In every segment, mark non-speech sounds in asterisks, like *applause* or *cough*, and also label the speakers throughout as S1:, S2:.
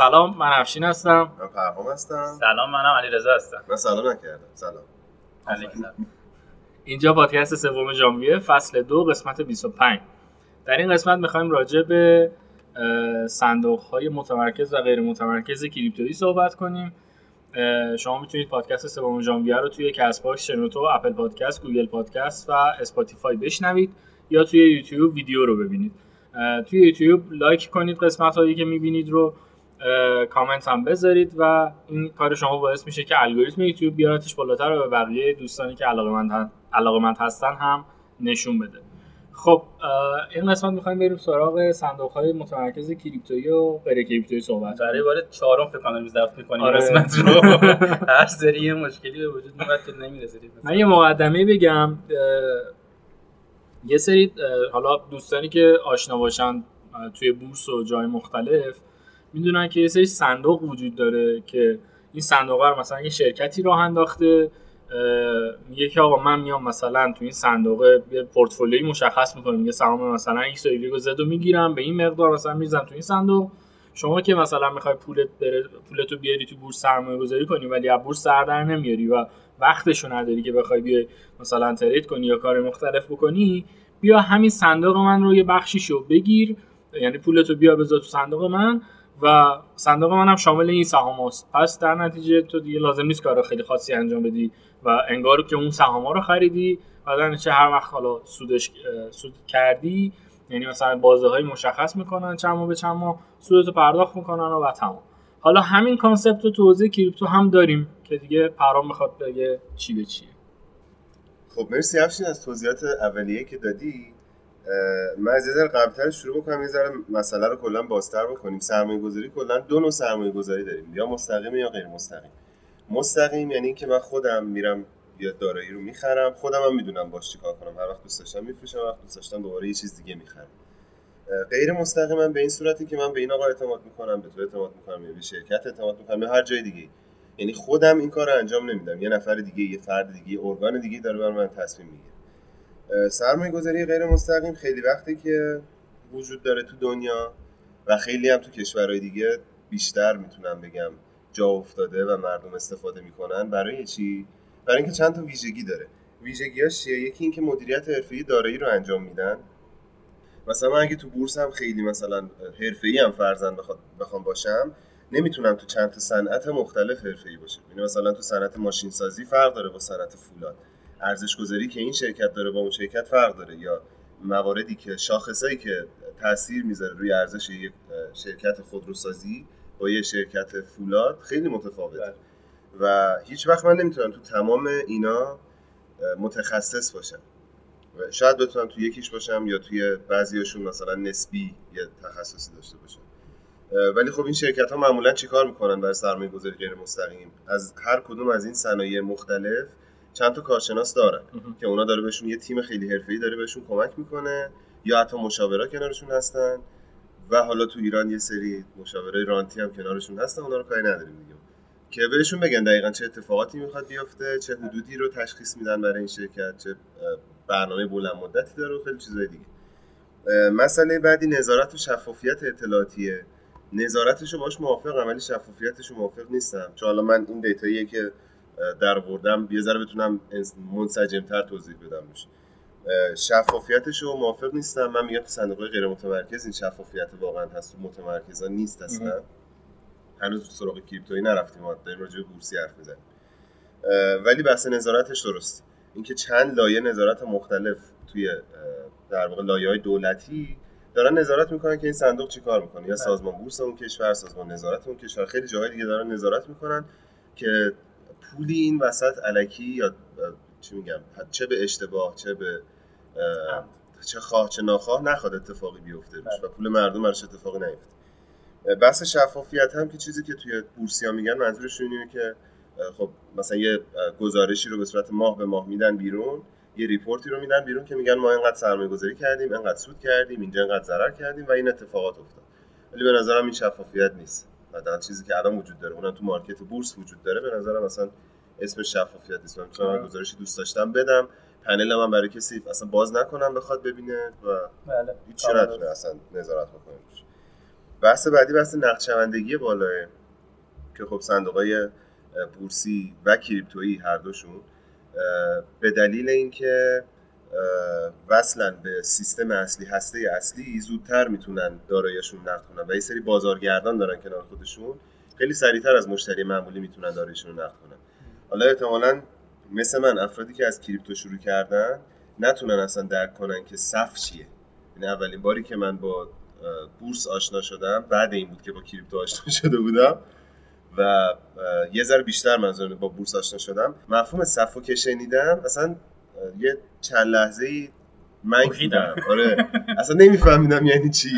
S1: سلام من افشین هستم.
S2: من پرهام هستم.
S3: سلام منم علی رضا هستم.
S2: من سلام نکردم سلام.
S1: اینجا پادکست سوم ژانویه فصل دو قسمت 25 در این قسمت می‌خوایم راجع به صندوق های متمرکز و غیر متمرکز کریپتویی صحبت کنیم. شما می‌تونید پادکست سوم ژانویه رو توی Castbox شنوتو Apple Podcast Google Podcast و Spotify بشنوید یا توی یوتیوب ویدیو رو ببینید. توی یوتیوب لایک کنید قسمت هایی که می‌بینید رو. کامنت هم بذارید و این کار شما باعث میشه که الگوریتم یوتیوب بیارتش بالاتر و به بقیه دوستانی که علاقه هستن هم نشون بده. خب این قسمت می‌خوایم بریم سراغ صندوق های متمرکز کریپتویی و غیر کریپتویی صحبت
S3: برای بار چهارم فکر کنم ضبط می‌کنیم. آره. قسمت رو. *laughs* هر سری مشکلی به وجود میاد که نمی‌رسه.
S1: من یه مقدمه بگم. یه سری حالا دوستانی که آشنا باشن توی بورس و جای مختلف می‌دونن که یه سری صندوق وجود داره که این صندوق رو مثلا یه شرکتی راه انداخته میگه که آقا من میام مثلا تو این صندوق یه پورتفولیوی مشخص می‌کنم میگه سهام مثلا ایکس و ایگرگ زد می‌گیرم به این مقدار مثلا می‌زنم تو این صندوق. شما که مثلا می‌خوای پولت بره پولتو بیاری تو بورس سرمایه گذاری کنی ولی از بورس سر در نمیاری و وقتشو نداری که بخوای بیای مثلا ترید کنی یا کار مختلف بکنی بیا همین صندوق من رو یه بخشیشو بگیر یعنی پولتو بیا بذار تو صندوق من. و صندوق منم شامل این سهام هست پس در نتیجه تو دیگه لازم نیست کار خیلی خاصی انجام بدی و انگار که اون سهام رو خریدی و در چه هر وقت حالا سودش سود کردی یعنی مثلا بازه های مشخص می‌کنن چند ماه به چند ماه سودتو پرداخت می‌کنن و تمام. حالا همین concept رو تو حوزه کریپتو هم داریم که دیگه پرهام می‌خواد بگه چی به چیه.
S2: خب مرسی افشین از توضیحات اولیه که دادی. من از یه قبلتر شروع بکنم یه ذره مسئله رو کلا بازتر بکنیم. سرمایه گذاری کلا دو نوع سرمایه گذاری داریم یا مستقیم یا غیر مستقیم. مستقیم یعنی اینکه من خودم میرم یا دارایی رو می‌خرم خودم هم می‌دونم باش چیکار کنم. هر وقت دوست داشتم میفروشم وقت دوست داشتم دوباره یه چیز دیگه می‌خرم. غیر مستقیم به این صورتی که من به این آقا اعتماد می‌کنم به تو اعتماد می‌کنم یا به شرکت اعتماد می‌کنم یا هر جای دیگه. یعنی خودم این کار رو انجام نمیدم. یه نفر دیگه یه فرد دیگه ارگان دیگه داره بر من تصمیم می‌گیره. سرمایه گذاری غیر مستقیم خیلی وقتی که وجود داره تو دنیا و خیلی هم تو کشورهای دیگه بیشتر می‌تونم بگم جا افتاده و مردم استفاده می‌کنن. برای چی؟ برای اینکه چند تا ویژگی داره. ویژگیاش چیه؟ یکی اینکه مدیریت حرفه‌ای دارایی رو انجام میدن. مثلا اگه تو بورس هم خیلی مثلا حرفه‌ای هم فرزن بخوام باشم نمی‌تونم تو چند تا صنعت مختلف حرفه‌ای باشم یعنی مثلا تو صنعت ماشین سازی فرق داره با صنعت فولاد. ارزش گذاری که این شرکت داره با اون شرکت فرق داره یا مواردی که شاخصایی که تاثیر می‌ذاره روی ارزش یک شرکت خودروسازی با یه شرکت فولاد خیلی متفاوته. بله. و هیچ وقت من نمی‌تونم تو تمام اینا متخصص باشم. شاید بتونم تو یکیش باشم یا توی بعضیاشون مثلا نسبی یه تخصصی داشته باشم. ولی خب این شرکت ها معمولا چیکار می‌کنن برای سرمایه گذاری غیر مستقیم از هر کدوم از این صنایع مختلف چند تا کارشناس دارن که اونا داره بهشون یه تیم خیلی حرفه‌ای داره بهشون کمک می‌کنه یا حتی مشاورا کنارشون هستن و حالا تو ایران یه سری مشاورای رانتی هم کنارشون هستن اونا رو کاری نداریم دیگه. که بهشون بگن دقیقا چه اتفاقاتی می‌خواد بیفته چه حدودی رو تشخیص میدن برای این شرکت چه برنامه بلند مدتی داره و خیلی چیزای دیگه. مسئله بعدی نظارت و شفافیت اطلاعاتیه. نظارتش رو باش موافقم ولی شفافیتش رو موافق نیستم. چون حالا من این دیتاییه که در وردم یه ذره بتونم منسجمتر توضیح بدم بشه شفافیتش رو موافق نیستم. من میگم تو صندوق غیر متمرکز این شفافیت واقعا هست. تو متمرکزا نیست اصلا. هنوز سراغ کریپتویی نرفتیم. ما داریم راجع به بورسی حرف می‌زنیم. ولی بحث نظارتش درست. اینکه چند لایه نظارت مختلف توی در واقع لایه های دولتی دارن نظارت می‌کنن که این صندوق چیکار می‌کنه. یا بله. سازمان بورس اون کشور سازمان نظارت اون کشور. خیلی جاهای دیگه دارن نظارت می‌کنن که پولی این وسط علکی یا چی میگم؟ چه به اشتباه چه به چه خواه چه ناخواه نخواد اتفاقی بیفته روش بله. و پول مردم براش اتفاقی نیفته. بحث شفافیت هم که چیزی که توی بورسیا میگن منظورشون اینه که خب مثلا یه گزارشی رو به صورت ماه به ماه میدن بیرون یه report ی رو میدن بیرون که میگن ما اینقدر سرمایه گذاری کردیم اینقدر سود کردیم اینجا اینقدر ضرر کردیم و این اتفاقات افتاد. ولی به نظرم این شفافیت نیست. و چیزی که الان وجود داره اونم تو market بورس وجود داره. به نظرم مثلا اسمش شفافیت نیست. من می‌تونم گزارشی دوست داشتم بدم. پنل من برای کسی اصلا باز نکنم بخواد ببینه و بله. هیچ نتونه اصلا نظارت بکنه بحث بعدی بحث نقدشوندگی بالاه که خب صندوق های بورسی و کریپتویی هر دوشون به دلیل اینکه وصلا به سیستم اصلی هسته اصلی زودتر می‌تونن داراییشون نقد کنن و یه سری بازارگردان دارن کنار خودشون. خیلی سریعتر از مشتری معمولی می‌تونن داراییشون نقد کنن. حالا احتمالا مثل من افرادی که از کریپتو شروع کردن نتونن اصلا درک کنن که صف چیه. یعنی اولین باری که من با بورس آشنا شدم بعد این بود که با کریپتو آشنا *laughs* شده بودم و یه ذره بیشتر منظور با بورس آشنا شدم. مفهوم صفو که شنیدم اصلا یه چند لحظه ای من بودم آره. اصلا نمیفهمیدم یعنی چی.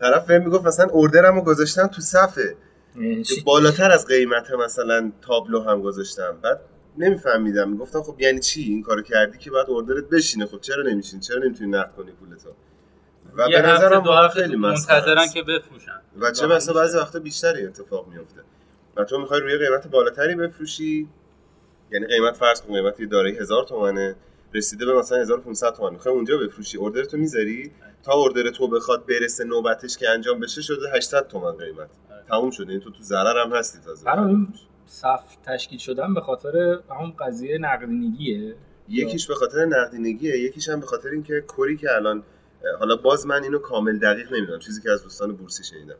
S2: طرف فهم می‌گفت مثلا اوردرمو گذاشتم تو صفه یعنی بالاتر از قیمت مثلا تابلو هم گذاشتم. بعد نمیفهمیدم. می‌گفتم خب یعنی چی؟ این کارو کردی که بعد اوردرت بشینه. خب چرا نمیشین؟ چرا نمی‌تونی نقد کنی پولتو؟
S3: و به نظرم خیلی منتظرن که بفروشن.
S2: و چه مثلا بعضی وقتا بیشتری اتفاق میفته و تو می‌خوای روی قیمت بالاتری بفروشی. یعنی قیمت فرض کن قیمت یه دارایی هزار تومنه. رسیده به مثلا 1500 تومن. می‌خوای اونجا بفروشی؟ اوردر تو می‌ذاری؟ تا اوردر تو بخواد برسه نوبتش که انجام بشه شده 800 تومن قیمت. آره. تموم شده. این تو تو ضرر هم هستی تازه.
S1: صف تشکیل شدن به خاطر همون قضیه نقدینگیه.
S2: یکیش به خاطر نقدینگیه. یکیش هم به خاطر اینکه core ی که الان حالا باز من اینو کامل دقیق نمی‌دونم. چیزی که از دوستان بورسی شنیدم.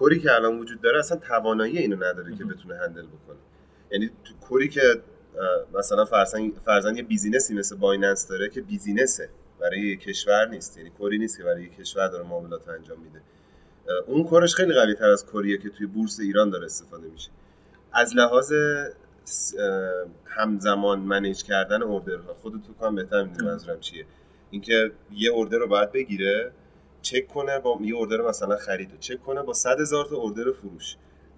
S2: core ی که الان وجود داره اصلا توانایی اینو نداره که بتونه handle بکنه. یعنی تو core ی که مثلا فرضا فرضا یه business ی مثل Binance داره که business ه برای کشور نیست. یعنی core ی نیست که برای کشور داره معاملات انجام میده. اون core ش خیلی قوی تر از core یه که توی بورس ایران داره استفاده میشه. از لحاظ همزمان منیج کردن اوردرها خودت تو کام بهتر می‌دونی منظورم چیه. اینکه یه اوردر رو باید بگیره چک کنه با یه اوردر مثلا خرید و چک کنه با 100 هزار تا اوردر فروش.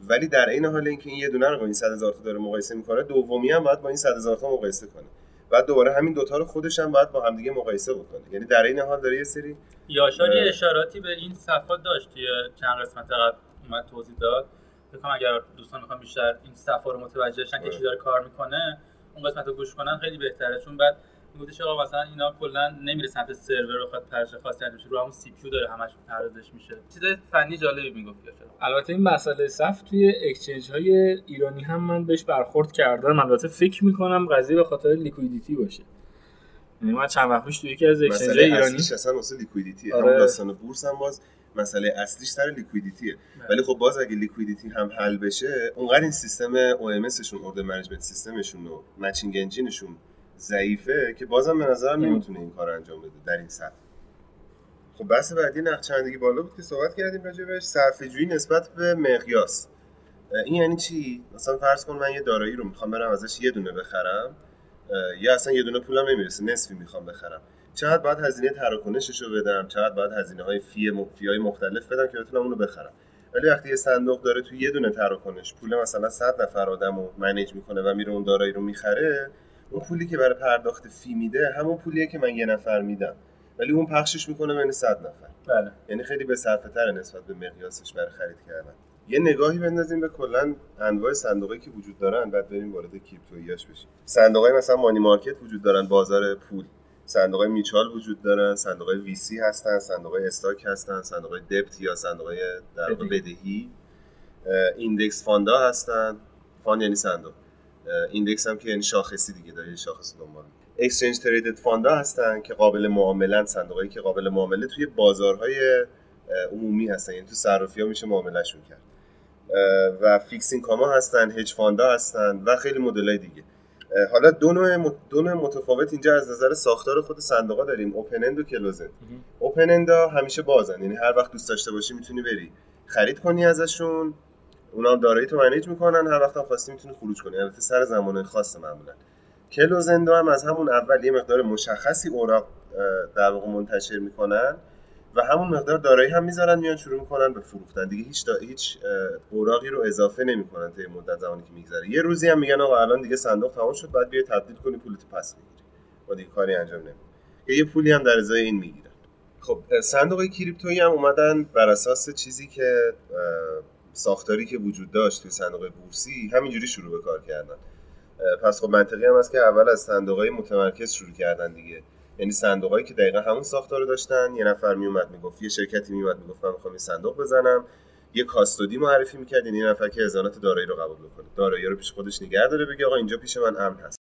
S2: ولی در این حال اینکه این یه دونه رو با این 100 هزار تا داره مقایسه می‌کنه دومی هم باید با این 100 هزار تا مقایسه کنه. بعد دوباره همین دوتا رو خودش هم باید با همدیگه مقایسه بکنه. یعنی در این حال داره یه سری
S3: یاشار یه اشاراتی به این صفحات داشت توی چند قسمت قبل اومد توضیح داد. بکنم اگر دوستان می‌خوان بیشتر این صفحه رو متوجه شن که چی داره کار می‌کنه اون قسمت رو گوش کنن خیلی بهتره. چون بعد میگفتش آقا مثلا اینا کلا نمیره سمت سرور رو خاطر پرش خاصی انجام رو همون CPU داره همش پردازش میشه. چیز فنی جالبی می‌گفت
S1: البته این مسئله صف توی exchange های ایرانی هم من بهش برخورد کردم. البته فکر می‌کنم قضیه به خاطر liquidity باشه. یعنی من چند وقت پیش توی یکی از exchange ایرانی
S2: اصلا واسه liquidity آره. هم داستان بورس هم باز مسئله اصلیش سر liquidity یه بله. ولی خب باز اگه liquidity هم حل بشه اونقدر این سیستم OMS شون order management system شون و matching engine شون ضعیفه که بازم به نظرم نمی‌تونه این کار انجام بده در این سطح. خب بحث بعدی نقدشوندگی بالا بود که صحبت کردیم راجع بهش صرفه‌جویی نسبت به مقیاس. این یعنی چی؟ مثلا فرض کن من یه دارایی رو می‌خوام برم ازش یه دونه بخرم یا اصلا یه دونه پولم نمی‌رسه نصفی می‌خوام بخرم. چقدر باید هزینه تراکنشش رو بدم؟ چقدر باید هزینه های فی, فی های مختلف بدم که بتونم اونو بخرم؟ ولی وقتی یه صندوق داره تو یه دونه تراکنش پول مثلا 100 نفر آدم رو منیج می‌کنه و میره اون دارایی رو می‌خره اون پولی که برای پرداخت فی میده همون پولیه که من یه نفر میدم. ولی اون پخشش می‌کنه بین 100 نفر.
S1: بله.
S2: یعنی خیلی به صرفه تر نسبت به مقیاسش برای خرید کردن. یه نگاهی بندازیم به کلا انواع صندوقی که وجود دارن بعد بریم وارد کریپتوییاش بشیم. صندوقای مثلا money market وجود دارن بازار پول. صندوق mutual وجود دارن صندوق VC هستن صندوق stock هستن صندوق debt یا صندوق در بدهی. index fund ا هستن. fund یعنی صندوق. index هم که یعنی شاخصی دیگه داره شاخص دنبال exchange traded fund ا هستن که قابل معاملن صندوقایی که قابل معامله توی بازارهای عمومی هستن. یعنی تو صرافی ها میشه معاملهشون کرد. و fixed income ا هستن hedge fund ا هستن و خیلی مدلای دیگه. حالا دو نوع, دو نوع متفاوت اینجا از نظر ساختار خود صندوقا داریم. open-end و closed-end open-end همیشه بازن. یعنی هر وقت دوست داشته باشی می‌تونی بری. خرید کنی ازشون. اونا هم دارایی تو manage می‌کنن هر وقت هم خواستی می‌تونی خروج کنی. البته سر زمان خاص معمولا. closed-end هم از همون اول یه مقدار مشخصی اوراق در واقع منتشر می‌کنن و همون مقدار دارایی هم می‌ذارن میان شروع می‌کنن به فروختن. دیگه هیچ هیچ اوراقی رو اضافه نمی‌کنن تا مدت زمانی که میگذره. یه روزی هم میگن آقا الان دیگه صندوق تمام شد بعد بیا تبدیل کنی پولت پس بگیری با دیگه کاری انجام نمیدی یه پولی هم در ازای این می‌گیرن. خب صندوق کریپتویی هم اومدن بر اساس چیزی که ساختاری که وجود داشت توی صندوق بورسی همینجوری شروع به کار کردن. پس خب منطقی هم است که اول از صندوق متمرکز شروع کردن دیگه. یعنی صندوقایی که دقیقا همون ساختار رو داشتن یه نفر میومد می‌گفت یه شرکتی میومد می‌گفت من می‌خوام یه صندوق بزنم. یه کاستودی معرفی می‌کرد یعنی یه نفر که ازانات دارایی رو قبول بکنه. دارایی رو پیش خودش نگه داره بگه آقا اینجا پیش من امن هست.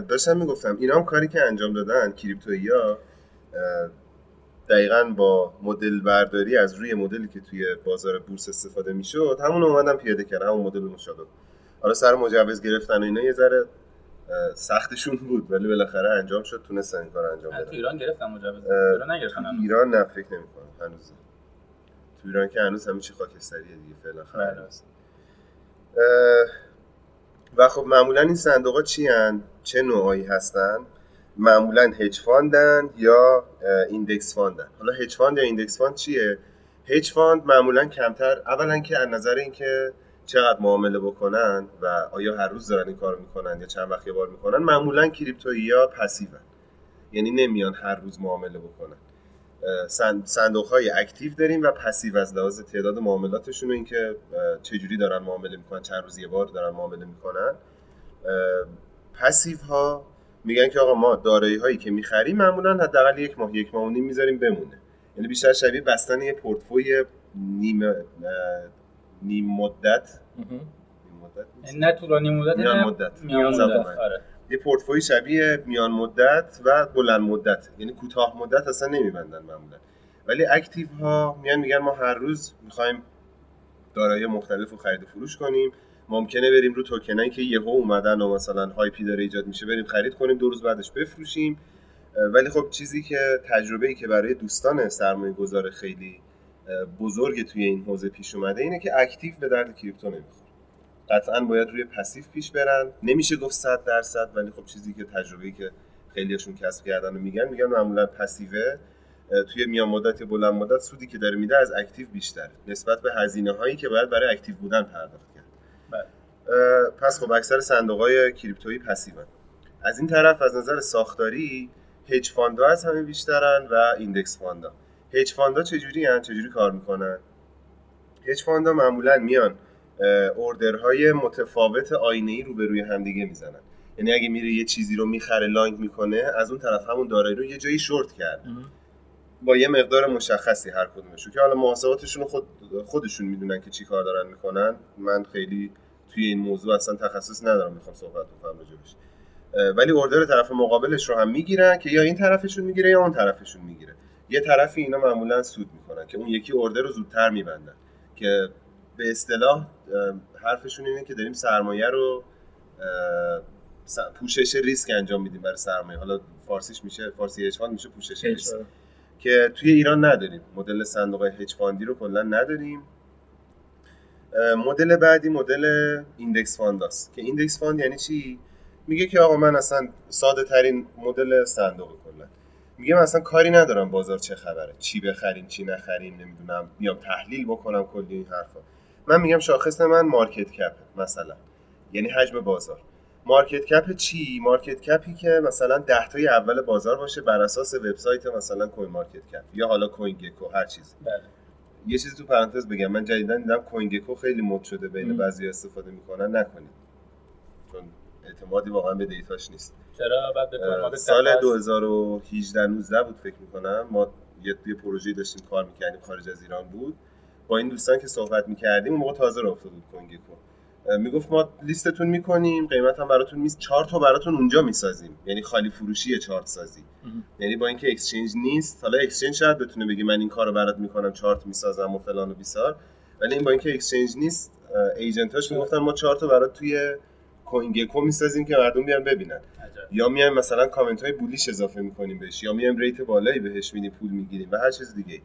S2: داشتم می‌گفتم اینا هم کاری که انجام دادن کریپتویی ها دقیقا با مدل برداری از روی مدلی که توی بازار بورس استفاده می‌شد همون اومدن پیاده کردن همون مدل مشابه حالا سر مجوز گرفتن و اینا یه ذره سختشون بود ولی بالاخره انجام شد تونستن این کار انجام بدن
S3: تو ایران گرفتن مجوز ایران نگرفتن هنوز.
S2: ایران نه فکر نمی‌کنم هنوز تو ایران که هنوز همه چی خاکستریه دیگه فعلا خبر
S3: بله.
S2: نیست. و خب معمولا این صندوق ها چی هن؟ چه نوعایی هستن؟ معمولا هج فاندن یا index fund ن حالا hedge fund یا index fund چیه؟ hedge fund معمولا کمتر اولا که از نظر اینکه چقدر معامله بکنن و آیا هر روز دارن این کار می‌کنن یا چند وقت یه بار می‌کنن معمولا کریپتویی یا passive ن یعنی نمیان هر روز معامله بکنن. صندوق های active داریم و passive از لحاظ تعداد معاملاتشون و اینکه چجوری دارن معامله می‌کنن چند روز یه بار دارن معامله می‌کنن. پسیو ها میگن که آقا ما دارایی هایی که می‌خریم معمولا حداقل یک ماه یک ماه و نیم می‌ذاریم بمونه. یعنی بیشتر شبیه بستن یه پورتفوی نیم نیم مدت. نیم مدت؟
S3: نه طولانی مدت نه
S2: مدت.
S3: مدت. آره.
S2: یه پورتفوی شبیه میان مدت و بلند مدت. یعنی کوتاه مدت اصلا نمیبندن معمولا. ولی active ها میان میگن ما هر روز می‌خوایم دارایی مختلف رو خرید و فروش کنیم. ممکنه بریم رو توکنایی که یهو اومدن و مثلا hype ی داره ایجاد میشه بریم خرید کنیم دو روز بعدش بفروشیم. ولی خب چیزی که تجربه ای که برای دوستان سرمایه گذار خیلی بزرگ توی این حوزه پیش اومده اینه که active به درد کریپتو نمی‌خوره. قطعا باید روی passive پیش برن. نمیشه گفت 100 درصد ولی خب چیزی که تجربه‌ای که خیلیشون کسب کردن و میگن میگن معمولا passive ه توی میان مدت یا بلند مدت سودی که داره میده از active بیشتره. نسبت به هزینه هایی که باید برای active بودن پرداخت کرد.
S3: بله.
S2: پس خب اکثر صندوق های crypto یی passive ن از این طرف از نظر ساختاری hedge fund ا از همه بیشترن و index fund ا hedge fund ا چجوری هن؟ چجوری کار می‌کنن؟ hedge fund ا معمولا میان order های متفاوت آینه ای روبروی همدیگه می‌زنن. یعنی اگه میره یه چیزی رو می‌خره لانگ می‌کنه از اون طرف همون دارایی رو یه جایی شورت کرد. با یه مقدار مشخصی هر کدومشون. که حالا محاسباتشون رو خود خودشون می‌دونن که چی کار دارن می‌کنن. من خیلی توی این موضوع اصلا تخصص ندارم می‌خوام صحبت بکنم راجبش ولی اوردر طرف مقابلش رو هم می‌گیرن که یا این طرفشون می‌گیره یا اون طرفشون می‌گیره. یه طرفی اینا معمولا سود می‌کنن که اون یکی اوردر رو زودتر میبندن. که به اصطلاح حرفشون اینه که داریم سرمایه رو پوشش ریسک انجام میدیم برای سرمایه. حالا فارسیش میشه فارسی hedge fund میشه پوشش ریسک. که توی ایران نداریم. مدل صندوق hedge fund ی رو کلا نداریم. مدل بعدی مدل index fund است که index fund یعنی چی؟ میگه که آقا من اصلا ساده ترین مدل صندوق کلا. میگه من اصلا کاری ندارم بازار چه خبره. چی بخریم چی نخریم نمی‌دونم. بیام تحلیل بکنم کلی این حرفا. من میگم شاخص من market cap مثلا. یعنی حجم بازار. market cap چی؟ market cap ی که مثلا ده تای اول بازار باشه بر اساس وبسایت مثلا CoinMarketCap یا حالا CoinGecko هر چیزی
S3: بله.
S2: یه چیزی تو پرانتز بگم. من جدیدا دیدم CoinGecko خیلی مد شده بین. بعضی استفاده می‌کنن. نکنید. چون اعتمادی واقعا به data ش نیست.
S3: چرا؟ بعد
S2: سال
S3: کلاس-
S2: 2018 19 بود فکر می‌کنم. ما یه پروژه‌ای داشتیم کار می‌کردیم خارج از ایران بود. با این دوستان که صحبت می‌کردیم اون موقع تازه راه افتاده بود می‌گفت ما لیستتون می‌کنیم قیمت هم براتون میز چارت رو براتون اونجا می‌سازیم. یعنی خالی فروشی چارت سازی. یعنی با اینکه exchange نیست حالا exchange شاید بتونه بگه من این کارو برات می‌کنم چارت می‌سازم و فلان و بیسار. ولی این با اینکه exchange نیست agent اش می‌گفتن ما چارت رو برات توی CoinGecko می‌سازیم که مردم بیان ببینن.
S3: عجب.
S2: یا میایم مثلا کامنت های bullish اضافه می‌کنیم بهش یا میایم rate بالایی بهش میدیم پول می‌گیریم و هر چیز دیگه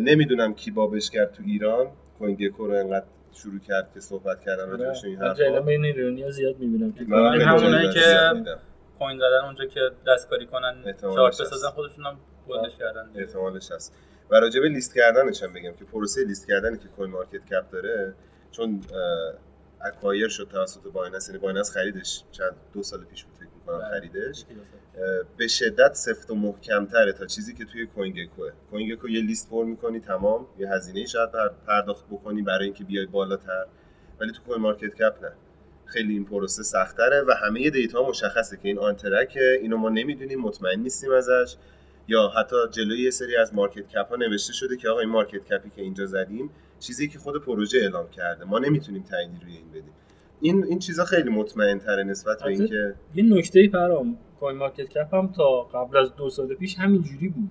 S2: نمی‌دونم کی بابش کرد تو ایران. CoinGecko رو انقدر شروع کرد که صحبت کردن راجعش و این حرفا.
S1: بین ایرانی‌ها زیاد می‌بینم که
S3: همونایی که-. کوین زدن اونجا که دستکاری کنن چارت
S2: هست.
S3: بسازن خودشون هم bold ش کردن.
S2: احتمالش هست. و راجع به لیست کردنش هم بگم که پروسه لیست کردنی که CoinMarketCap داره چون acquire شد توسط Binance یعنی Binance خریدش چند دو سال پیش بود. می‌کنم
S3: بله.
S2: خریدش. به شدت سفت و محکمتره تا چیزی که توی CoinGecko ه CoinGecko یه لیست پر می‌کنی تمام. یه هزینه شاید پر- پرداخت بکنی برای اینکه بیای بالاتر. ولی تو CoinMarketCap نه. خیلی این پروسه سختره و همه data مشخصه که این untracked ه اینو ما نمی‌دونیم مطمئن نیستیم ازش. یا حتی جلوی یه سری از market cap ها نوشته شده که آقا این market cap ی که اینجا زدیم چیزی که خود پروژه اعلام کرده. ما نمی‌تونیم تعیینی روی این بدیم. این این چیزا خیلی مطمئن تره نسبت به اینکه
S1: یه نکته پرام CoinMarketCap هم تا قبل از دو سال پیش همین جوری بود.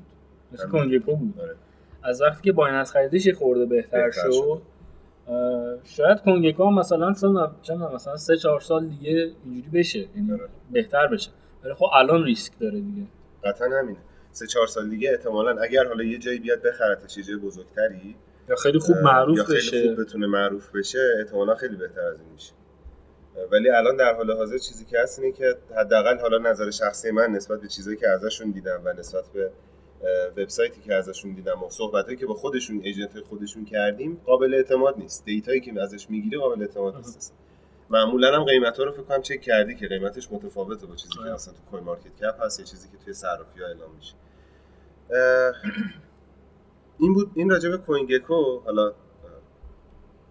S1: مثل
S2: همین.
S1: CoinGecko بود.
S2: آره.
S1: از وقتی که Binance خریدش خورده بهتر,
S2: بهتر
S1: شد شاید CoinGecko هم مثلا سال چند مثلا سه چهار سال دیگه اینجوری بشه. یعنی
S2: آره.
S1: بهتر بشه. ولی خب الان ریسک داره دیگه.
S2: قطعا همینه. سه چهار سال دیگه احتمالا اگر حالا یه جایی بیاد بخرتش یه جای بزرگتری
S1: یا خیلی خوب معروف
S2: یا خیلی
S1: بشه.
S2: خوب بتونه معروف بشه احتمالا خیلی بهتر از این میشه. ولی الان در حال حاضر چیزی که هست اینه که حداقل حالا نظر شخصی من نسبت به چیزایی که ازشون دیدم و نسبت به وبسایتی که ازشون دیدم و صحبتایی که با خودشون agent خودشون کردیم قابل اعتماد نیست data یی که ازش می‌گیری قابل اعتماد نیست اصلا. معمولا هم قیمت ها رو فکر کنم چک کردی که قیمتش متفاوته با چیزی که
S1: آره.
S2: مثلا تو CoinMarketCap هست یا چیزی که توی صرافی ها اعلام میشه این بود این راجع به CoinGecko حالا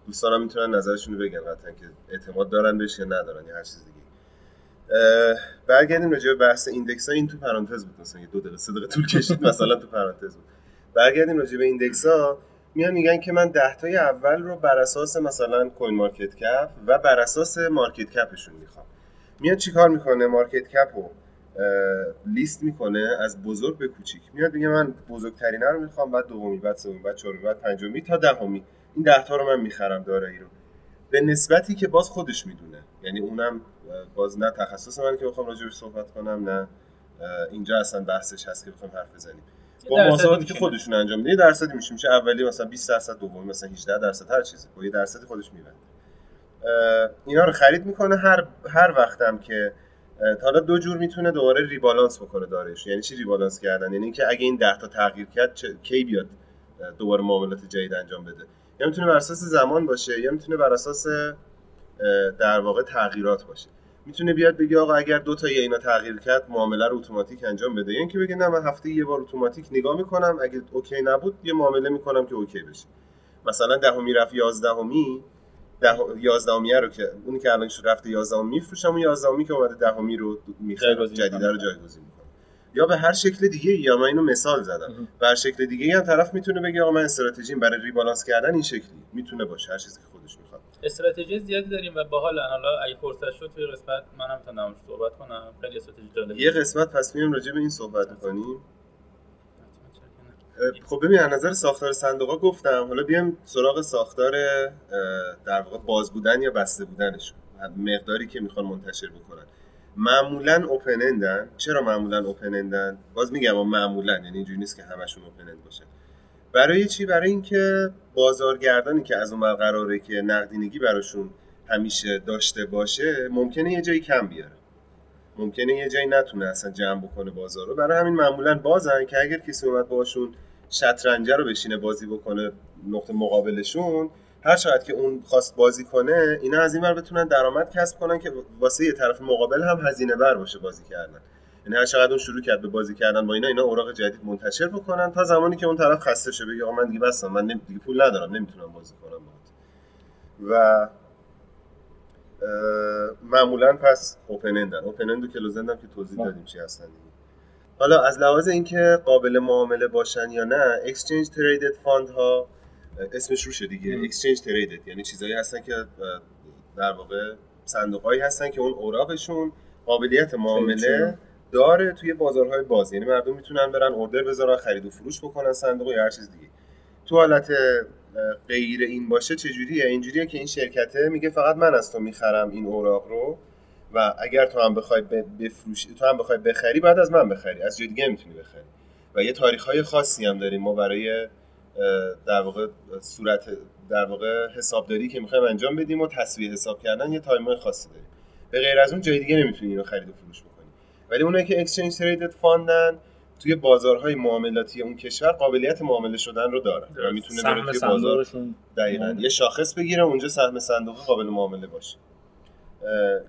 S2: دوستانم می‌تونن نظرشون رو بگن قطعا که اعتماد دارن بهش یا ندارن یا هر چیز دیگه. برگردیم راجع به بحث ایندکس ها این تو پرانتز بود مثلا یه دو دقیقه سه دقیقه طول کشید *laughs* مثلا تو پرانتز بود. برگردیم راجع به index ها میان میگن که من ده تای اول رو بر اساس مثلا CoinMarketCap و بر اساس market cap شون می‌خوام. میاد چیکار می‌کنه؟ market cap رو لیست می‌کنه از بزرگ به کوچیک. میاد میگه من بزرگترینه رو می‌خوام بعد دومی بعد سومی بعد چهارمی بعد پنجمی تا دهمی. این ده تا رو من می‌خرم دارایی رو. به نسبتی که باز خودش می‌دونه. یعنی اونم باز نه تخصص من که بخوام راجعش صحبت کنم نه اینجا اصلا بحثش هست که بخوام حرف بزنیم. با محاسباتی که. خودشون انجام میده یه درصدی میشه میشه اولی مثلا 20 درصد دومی مثلا 18 درصد هر چیزی. با یه درصدی خودش میبنده. اینا رو خرید می‌کنه هر هر وقتم که حالا دو جور می‌تونه دوباره rebalance بکنه دارش یعنی چی rebalance کردن؟ یعنی اینکه اگه این 10 تا تغییر کرد چه- کی بیاد دوباره معاملات جدید انجام بده؟ یا می‌تونه بر اساس زمان باشه یا می‌تونه بر اساس در واقع تغییرات باشه. می‌تونه بیاد بگه آقا اگر دو تا اینا تغییر کرد معامله رو اتوماتیک انجام بده. یا اینکه بگه نه من هفته یه بار اتوماتیک نگاه می‌کنم اگه OK نبود یه معامله می‌کنم که OK بشه. مثلا دهمی رفت یازدهمی ده یازدهمیه رو که اونی که الان رفته یازدهمی میفروشم اون یازدهمی که اومده دهمی رو می‌خرم
S3: جایگزین
S2: جدیده
S3: می‌کنم.
S2: رو جایگزین می‌کنم یا به هر شکل دیگه یا من اینو مثال زدم. به هر شکل دیگه هم طرف می‌تونه بگه آقا من استراتژیم برای ریبالانس کردن این شکلی. می‌تونه باشه. هر چیزی که خودش می‌خواد.
S3: استراتژی زیادی داریم و باحال حالا اگه فرصت شد توی قسمت منم می‌تونم صحبت کنم. خیلی استراتژی جالبی.
S2: یه قسمت پس میایم راجع به این صحبت می‌کنیم خب ببین از نظر ساختار صندوق گفتم. حالا بیایم سراغ ساختار در واقع باز بودن یا بسته بودنشون مقداری که می‌خوان منتشر بکنن. معمولا اوپن اندن چرا معمولا اوپن اندن باز میگم معمولا یعنی اینجوری نیست که همشون اوپن اند باشه. برای چی؟ برای اینکه بازارگردانی که از اون قراره که نقدینگی براشون همیشه داشته باشه ممکنه یه جایی کم بیاره. ممکنه یه جایی نتونه اصلا جمع بکنه بازار رو. برای همین معمولا بازن که اگر کسی اومد باشون شطرنجه رو بشینه بازی بکنه نقطه مقابلشون هر چقدر که اون خواست بازی کنه اینا از این ور بتونن درآمد کسب کنن که واسه یه طرف مقابل هم هزینه بر باشه بازی کردن یعنی هر چقدر اون شروع کرد به بازی کردن با اینا اینا اوراق جدید منتشر بکنن تا زمانی که اون طرف خسته شه بگه آقا من دیگه بسم من دیگه پول ندارم نمی‌تونم بازی کنم باهات و معمولا پس اوپن اندن اوپن اند و کلوز که توضیح. دادیم چی هستن. حالا از لحاظ اینکه قابل معامله باشن یا نه exchange traded fund ها اسمش روشه دیگه. exchange traded یعنی چیزایی هستن که در واقع صندوقهایی هستن که اون اوراقشون قابلیت معامله. داره توی بازارهای باز. یعنی مردم می‌تونن برن order بذارن خرید و فروش بکنن صندوق یا هر چیز دیگه. تو حالت غیر این باشه چجوریه؟ اینجوریه که این شرکته میگه فقط من از تو می‌خرم این اوراق رو و اگر تو هم بخوای ب- بفروشی تو هم بخوای بخری بعد از من بخری. از جای دیگه می‌تونی بخری. و یه تاریخ های خاصی هم داریم ما برای در واقع صورت در واقع حسابداری که می‌خوایم انجام بدیم و تسویه حساب کردن یه time خاصی داریم. به غیر از اون جای دیگه نمی‌تونی اینو خرید و فروش بکنی. ولی اونایی که exchange traded fund ن توی بازارهای معاملاتی اون کشور قابلیت معامله شدن رو داره و می‌تونه بره توی بازار دقیقا. یه شاخص بگیره اونجا سهم صندوق قابل معامله باشه.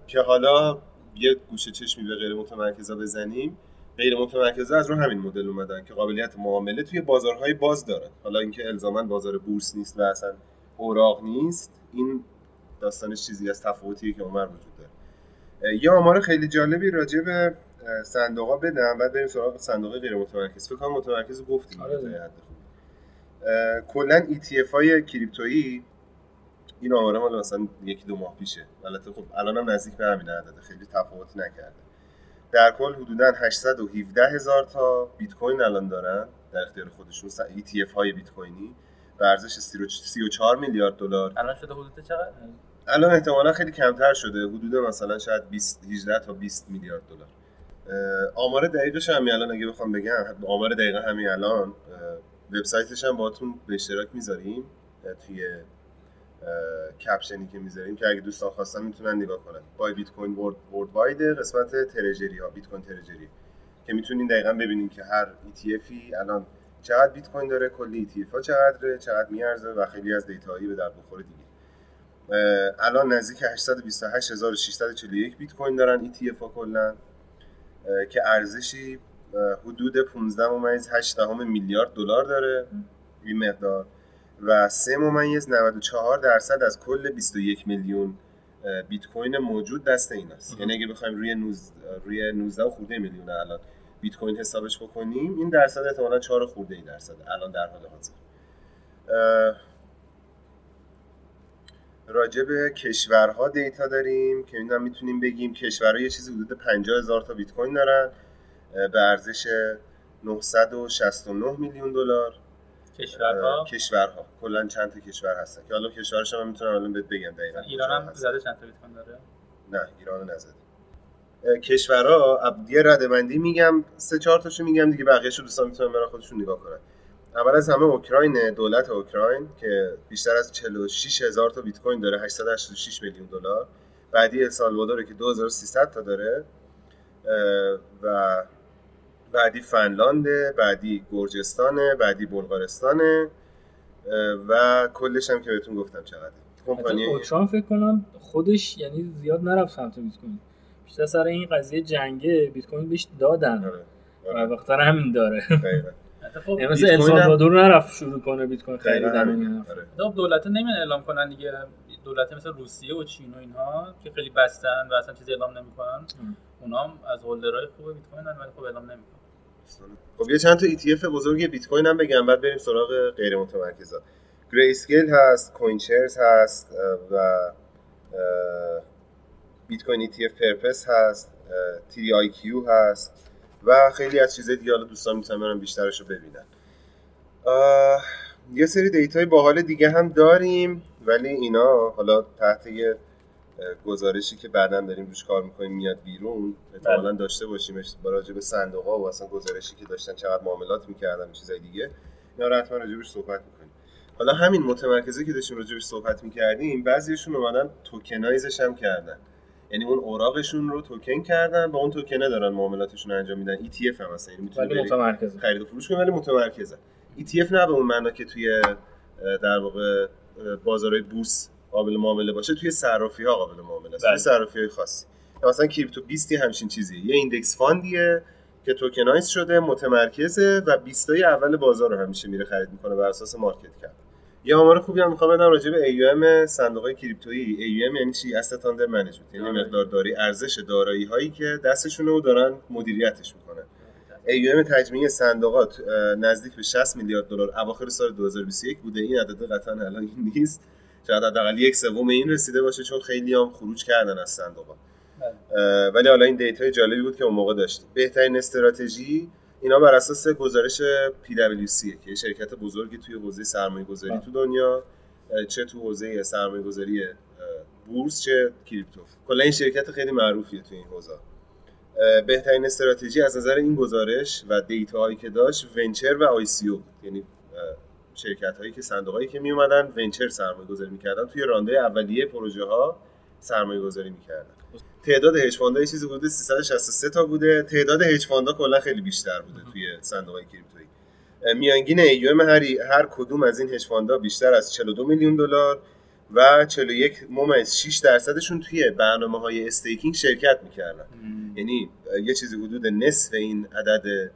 S2: که حالا یه گوشه چشمی به غیر متمرکزا بزنیم. غیر متمرکزا از رو همین مدل اومدن که قابلیت معامله توی بازارهای باز دارن حالا اینکه الزاما بازار بورس نیست و اصلا اوراق نیست این داستانش چیزی از تفاوتیه که اونور وجود داره. یه آمار خیلی جالبی راجع به صندوقا بدم بعد بریم سراغ صندوق غیر متمرکز. فکر کنم متمرکز گفتیم
S1: آره.
S2: کلا ETF های کریپتویی این آماره مال مثلا یکی دو ماه پیشه. البته خب الان هم نزدیک به همین عدده خیلی تفاوت نکرده. در کل حدودا 817 هزار تا بیت کوین الان دارن در اختیار خودشون. ETF های بیت کوینی به ارزش 34 میلیارد دلار.
S3: الان شده حدود چقدر؟
S2: الان احتمالا خیلی کمتر شده. حدود مثلا شاید 20 18 تا 20 میلیارد دلار. آمار دقیقش هم الان اگه بخوام بگم. آمار دقیق همین الان. وبسایتش هم باهاتون به اشتراک می‌ذاریم. توی کپشنی که می‌ذاریم که اگه دوستان خواستن می‌تونن نگاه کنن. بای بیت کوین ورد واید قسمت ترژری ها بیت کوین ترژری. که می‌تونین دقیقا ببینین که هر ETFی الان چقدر بیت کوین داره کلی ETF ها چقدره چقدر میارزه و خیلی از دیتاهایی به در بخوره دیگه. الان نزدیک 828641 بیت کوین دارن ETF ها کلا که ارزشی حدود 15 ممیز 8 دهم میلیارد دلار داره. این مقدار. و 3 ممیز 94 درصد از کل 21 میلیون بیت کوین موجود دست ایناست. یعنی اگه بخوایم روی 19 روی 19 و خورده میلیون الان بیت کوین حسابش بکنیم این درصد احتمالاً 4 خورده ای درصد الان در حال حاضر. راجع به کشورها دیتا داریم که اینا می‌تونیم بگیم کشورها یه چیزی حدود 50 هزار تا بیت کوین دارن به ارزش 969 میلیون دلار.
S3: کشورها؟
S2: کشورها. کلا چند تا کشور هستن که حالا کشورش هم می‌تونم الان بهت بگم دقیقاً
S3: ایران هم
S2: هستن.
S3: زده چند تا بیت کوین داره؟
S2: نه ایران رو نزد اه، کشورها یه رده بندی میگم سه چهار تاشو میگم دیگه بقیه‌شو دوستان می‌تونن برای خودشون نگاه کنن. اول از همه اوکراین دولت اوکراین که بیشتر از 46 هزار تا بیت کوین داره 886 میلیون دلار. بعدی السالوادور که 2300 تا داره. و بعدی فنلانده بعدی گرجستانه بعدی بلغارستانه اه، و کلش هم که بهتون گفتم چقدر کمپانی
S1: اوکراین فکر کنم خودش یعنی زیاد نرفت سمت بیت کوین. بیشتر سر این قضیه جنگه بیت کوین بهش دادن.
S2: آره،
S1: و
S2: آره،
S1: بخاطر همین داره.
S3: خب
S1: یعنی مثل
S2: بیت کوین هم-
S1: السالوادور نرفت شروع کنه بیت کوین. خریدن.
S2: آره.
S3: خب دولت نمیان اعلام کنن دیگه. دولت مثل روسیه و چین و اینها که خیلی بستن و اصلا چیزی اعلام نمی‌کنن.
S1: ام.
S3: اونا هم از holderهای خوب بیت کوین ولی خب اعلام نمی‌کنن.
S2: خب یه چند تا ETF بزرگ بیت کوین هم بگم بعد بریم سراغ غیر متمرکزا. Grayscale هست CoinShares هست و بیت کوین ETF Purpose هست 3iQ هست و خیلی از چیزای دیگه حالا دوستان می‌تونن برن بیشترش رو ببینن یه سری دیتای باحال دیگه هم داریم ولی اینا حالا تحت یه گزارشی که بعدا داریم روش کار می‌کنیم میاد بیرون احتمالا داشته باشیمش با راجع به صندوق ها و اصلا گزارشی که داشتن چقدر معاملات می‌کردن چیزای دیگه. اینا رو حتما راجبش صحبت می‌کنیم. حالا همین متمرکزه که داشتیم راجبش صحبت می‌کردیم بعضیشون اومدن توکنایزش هم کردن. یعنی اون اوراقشون رو توکن کردن با اون توکنه دارن معاملاتشون رو انجام میدن. ETF هم هستن. یعنی
S1: متمرکز.
S2: خرید و فروش کنی ولی متمرکزن ETF نه به اون معنا که توی در واقع بازارهای بورس قابل معامله باشه توی صرافی ها قابل معامله است
S1: بله.
S2: توی صرافی های خاصی. یا مثلا Crypto20 یه همچین چیزیه یه index fundیه که tokenize شده متمرکزه و 20 تای اول بازار رو همیشه میره خرید می‌کنه بر اساس market cap. یه آمار خوبی هم می‌خوام بدم راجع به AUM صندوق های کریپتویی. AUM یعنی چی؟ Asset under management. یعنی
S1: آره.
S2: مقدار داری ارزش دارایی هایی که دستشونه و دارن مدیریتش می‌کنن AUM تجمیعی صندوقا نزدیک به 60 میلیارد دلار اواخر سال 2021 بوده. این عدد قطعا الان *laughs* نیست. شاید حداقل یک سوم این رسیده باشه چون خیلی هم خروج کردن از صندوقا اه، ولی حالا این data ی جالبی بود که اون موقع داشتیم. بهترین استراتژی اینا بر اساس گزارش PwC که یه شرکت بزرگی توی حوزه سرمایه گذاری
S1: بله.
S2: تو دنیا چه تو حوزه سرمایه گذاری بورس چه کریپتو. کلا این شرکت خیلی معروفیه توی این حوزه. بهترین استراتژی از نظر این گزارش و data هایی که داشت venture و ICO یعنی شرکت هایی که صندوق هایی که می اومدن venture سرمایه گذاری می‌کردن توی round اولیه پروژه ها سرمایه گذاری می‌کردن. تعداد hedge fundها یه چیزی بوده 363 تا بوده. تعداد hedge fundها کلا خیلی بیشتر بوده توی صندوق کریپتویی. میانگین AUM هر هر کدوم از این hedge fundها بیشتر از 42 میلیون دلار و 41 ممیز 6 درصدشون توی برنامه های staking شرکت می‌کردن. یعنی یه چیزی حدود نصف این عدد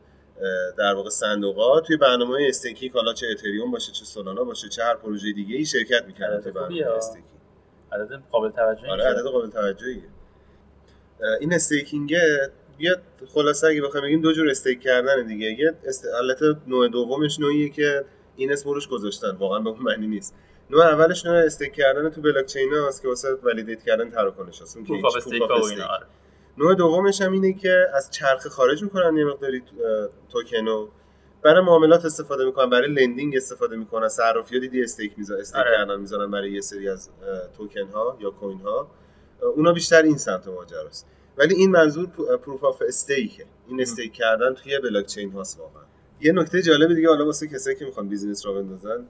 S2: در واقع صندوقا توی برنامه های staking حالا چه اتریوم باشه چه سولانا باشه چه هر پروژه دیگه ای شرکت می‌کردن توی برنامه staking
S3: عدد قابل توجهی
S2: آره عدد قابل توجهیه. این staking بیاد خلاصه اگه بخوایم بگیم دو جور stake کردن دیگه. یه sta... البته نوع دومش نوعیه که این اسم روش گذاشتن. واقعا به اون معنی نیست. نوع اولش نوع stake کردن تو بلاک چین هست که واسه validate کردن تراکنش هست اون که. نوع دومش هم اینه که از چرخه خارج می‌کنن یه مقداری توکنو برای معاملات استفاده می‌کنن برای lending استفاده می‌کنن صرافی دیدی stake می‌ذارن stake آره. کردن می‌ذارن برای یه سری از توکن ها یا coin ها. اونا بیشتر این سمت ماجراست. ولی این منظور proof of stakeه این stake کردن توی بلاک چین هاست واقعا. یه نکته جالب دیگه حالا واسه کسایی که می‌خوان business راه بندازن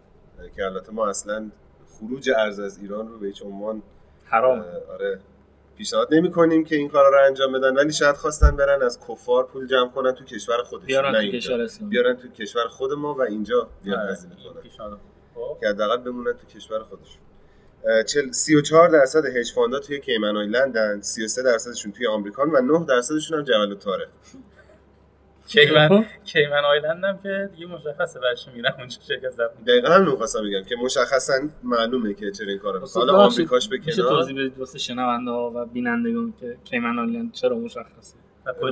S2: که البته ما اصلا خروج ارز از ایران رو به هیچ عنوان
S1: حرام.
S2: آره. پیشنهاد نمی کنیم که این کارا رو انجام بدن ولی شاید خواستن برن از کفار پول جمع کنن تو کشور خودشون.
S1: بیارن تو کشور اسلام
S2: بیارن تو کشور خود ما و اینجا بیان آره، هزینه کنن. که حداقل بمونن تو کشور خودشون. 34 درصد hedge fundا توی Cayman Islandن 33 درصدشون توی آمریکان و 9 درصدشون هم جبل‌الطارقه.
S3: Cayman خب. Cayman Island هم که دیگه مشخصه برش میرن اونجا شرکت زد
S2: دقیقاً هم نمی‌خواستم بگم که مشخصا معلومه که چرا این کارو حالا آمریکاش به کنار
S1: توضیح بدید واسه شنونده ها و بینندگان که Cayman Island چرا مشخصه؟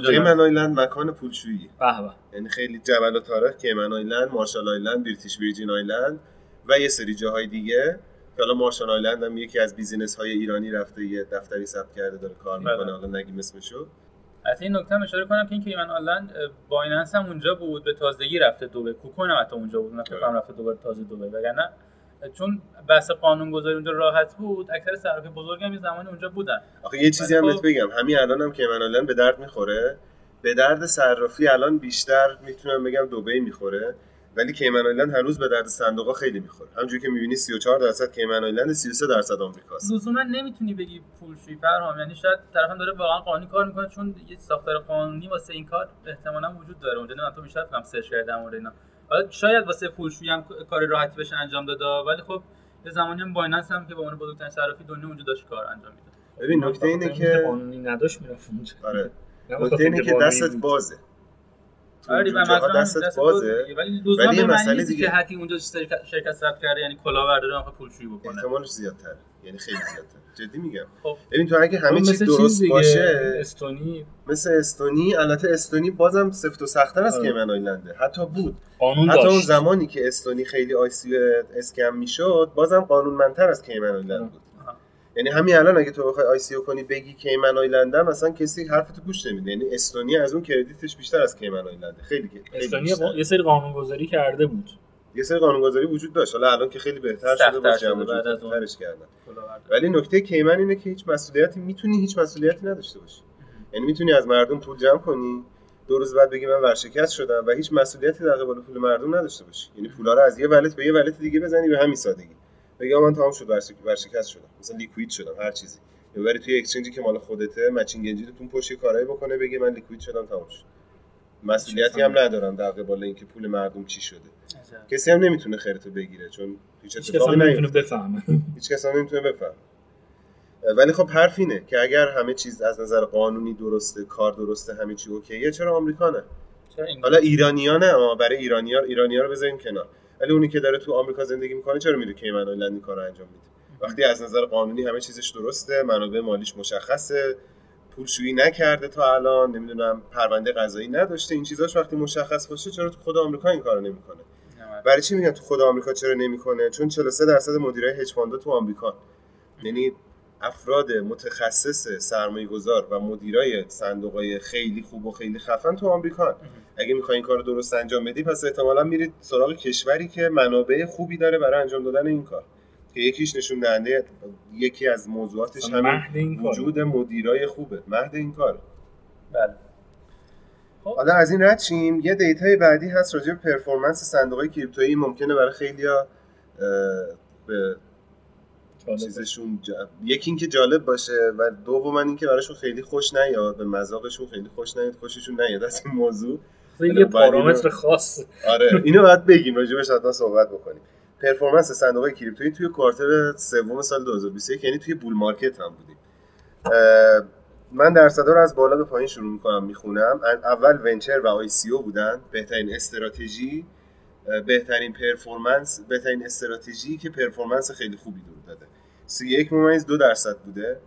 S2: کیمن آیلند مکان پولشویی.
S1: به به.
S2: یعنی خیلی جبل‌الطارق کیمن آیلند Marshall Island British Virgin Island و یه سری جاهای دیگه که حالا Marshall Island هم یکی از business های ایرانی رفته یه دفتری ثبت کرده داره کار می‌کنه بله. حالا نگیم اسمشو.
S3: از این نکته اشاره کنم که این کیمن آیلند بایننس هم اونجا بود به تازگی رفته دوبه. کوکوین هم حتی اونجا بود نه فکر رفته دوباره تازه دوبه. وگرنه چون بحث قانون گذاری اونجا راحت بود اکثر صرافی بزرگ هم زمانی اونجا بودن.
S2: آخه یه چیزی هم بهت خب بگم. همین الانم هم کیمن آیلند به درد می‌خوره به درد صرافی الان بیشتر می‌تونم بگم دبی می‌خوره. ولی کیمن آیلند هنوز به درد صندوقا خیلی می‌خوره. همونجوری که می‌بینی 34 درصد کیمن آیلند 33 درصد آمریکاست.
S3: لزوما نمی‌تونی بگی پولشویی فرهام یعنی شاید طرفم داره واقعا قانونی کار می‌کنه چون یه ساختار قانونی واسه این کار احتمالاً وجود داره. اونجا نه تو بیشتر فهم سرچ کردم مورد اینا. حالا شاید واسه پولشویی هم کار راحتی بشه انجام داده ولی خب یه زمانی هم بایننس هم که به عنوان بزرگترین صرافی دنیا اونجا داشت کار انجام می‌داد.
S2: ببین نکته اینه که
S1: قانونی نداشت می‌رفت اونجا.
S2: آره. نکته اینه که دستت بازه.
S3: آره دستت بازه. ولی ولی مسئله دیگه. که حتی اونجا شرکت ثبت کرده یعنی کلا برداره آخه پولشویی بکنه.
S2: احتمالش زیادتره. یعنی خیلی زیادتره. جدی میگم. خب. ببین تو اگه همه چی درست
S1: باشه استونی
S2: مثل استونی البته استونی بازم سفت و سختتر از. کیمن آیلنده. حتی بود.
S1: قانون
S2: حتی
S1: داشت.
S2: اون زمانی که استونی خیلی آیسی اسکم می‌شد بازم قانونمندتر از کیمن آیلند بود. یعنی همین الان اگه تو بخوای آی سی او کنی بگی کیمن آیلند مثلا کسی حرفتو گوش نمیده. یعنی استونیا از اون کردیتش بیشتر از کیمن آیلند خیلی خیلی
S1: استونیا یه سری قانونگذاری کرده بود.
S2: یه سری قانونگذاری وجود داشت. حالا الان که خیلی بهتر شده با جمع ترش کردن. ولی نکته Cayman اینه که هیچ مسئولیتی می‌تونی هیچ مسئولیتی نداشته باشی. یعنی می‌تونی از مردم پول جمع کنی دو روز بعد بگی من ورشکست شدم و هیچ مسئولیتی در قبال پول مردم نداشته باشی. یعنی پولا رو از یه wallet به یه wallet دیگه بزنی به همین سادگی. بگم من تمام شد ورشکست شدم. مثلا liquid شدم هر چیزی. یا بری توی اکسچنجی که مال خودته matching engineتون پشت کارایی بکنه بگه من liquid شدم تمام شد. مسئولیتی هم ندارم در قبال اینکه پول مردم چی شده. کسی هم نمی‌تونه خیرتو بگیره چون هیچ اتفاقی
S1: نمی‌تونه بفهمه.
S2: هیچ کس هم نمی‌تونه بفهمه. ولی خب حرف اینه که اگر همه چیز از نظر قانونی درسته کار درسته همه چی اوکیه چرا آمریکا نه؟ حالا ایرانیا نه برای ایرانیا ایرانیا رو بذاریم کنار. ولی اونی که داره تو آمریکا زندگی می‌کنه چرا میره کیمن آیلند این کارو انجام میده؟ وقتی از نظر قانونی همه چیزش درسته منابع مالیش مشخصه پولشویی نکرده تا الان نمی‌دونم پرونده قضایی نداشته. این چیزاش وقتی مشخص باشه چرا تو خود آمریکا این کارو نمی‌کنه؟ برای چی میگن تو خود آمریکا چرا نمی‌کنه؟ چون 43 درصد مدیرای هج تو آمریکا یعنی افراد متخصص سرمایه گذار و مدیرای صندوق خیلی خوب و خیلی خفن تو آمریکا اگه می‌خوای این کار درست انجام بدی پس احتمالا میرید سراغ کشوری که منابع خوبی داره برای انجام دادن این کار. که یکیش نشون دهنده یکی از موضوعاتش همین وجود مدیرای خوبه. مهد این کار
S3: بله.
S2: خب. حالا از این رد شیم یه data ی بعدی هست راجع به performance صندوق کریپتویی. ممکنه برای خیلیا به. چیزشون جا... یکی اینکه جالب باشه و دوم اینکه براشون خیلی خوش نیاد به مذاقشون خیلی خوش نیاد خوششون نیاد از این موضوع.
S1: یه
S2: باید
S1: پارامتر
S2: اینو-
S1: خاص.
S2: آره اینو باید بگیم راجبش حتما صحبت بکنیم. performance صندوق کریپتویی توی quarter سوم سال 2021 یعنی توی bull market هم بودیم. من درصدا رو از بالا به پایین شروع می‌کنم می‌خونم. اول venture و ICO بودن بهترین استراتژی بهترین performance بهترین استراتژی که performance خیلی خوبی دور داده. 31 ممیز دو درصد بوده.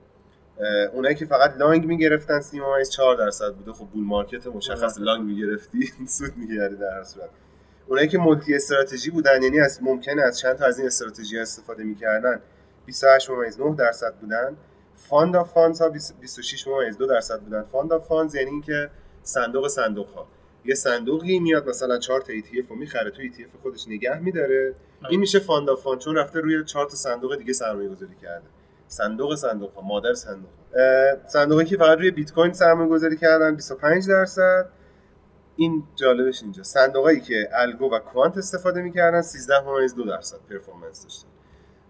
S2: اونایی که فقط long می‌گرفتن 30 ممیز 4 درصد بوده. خب bull market مشخص long می‌گرفتی *laughs* سود می‌کردی در هر صورت. اونایی که multi-strategy بودن یعنی از ممکنه از چند تا از این استراتژی استفاده می‌کردن 28 ممیز 9 درصد بودن. fund of funds ها 20 26 ممیز 2 درصد بودن. fund of funds یعنی اینکه صندوق صندوق ها یه صندوقی میاد مثلا 4 تا ETF رو می‌خره تو ETF خودش نگه میداره. این میشه fund of fund چون رفته روی 4 تا صندوق دیگه سرمایه گذاری کرده. صندوق صندوق ها مادر صندوق صندوقی که فقط روی بیت کوین سرمایه گذاری کردن 25 درصد. این جالبش اینجا. صندوقایی که algo و quant استفاده می‌کردن 13 ممیز 2 درصد performance داشتن.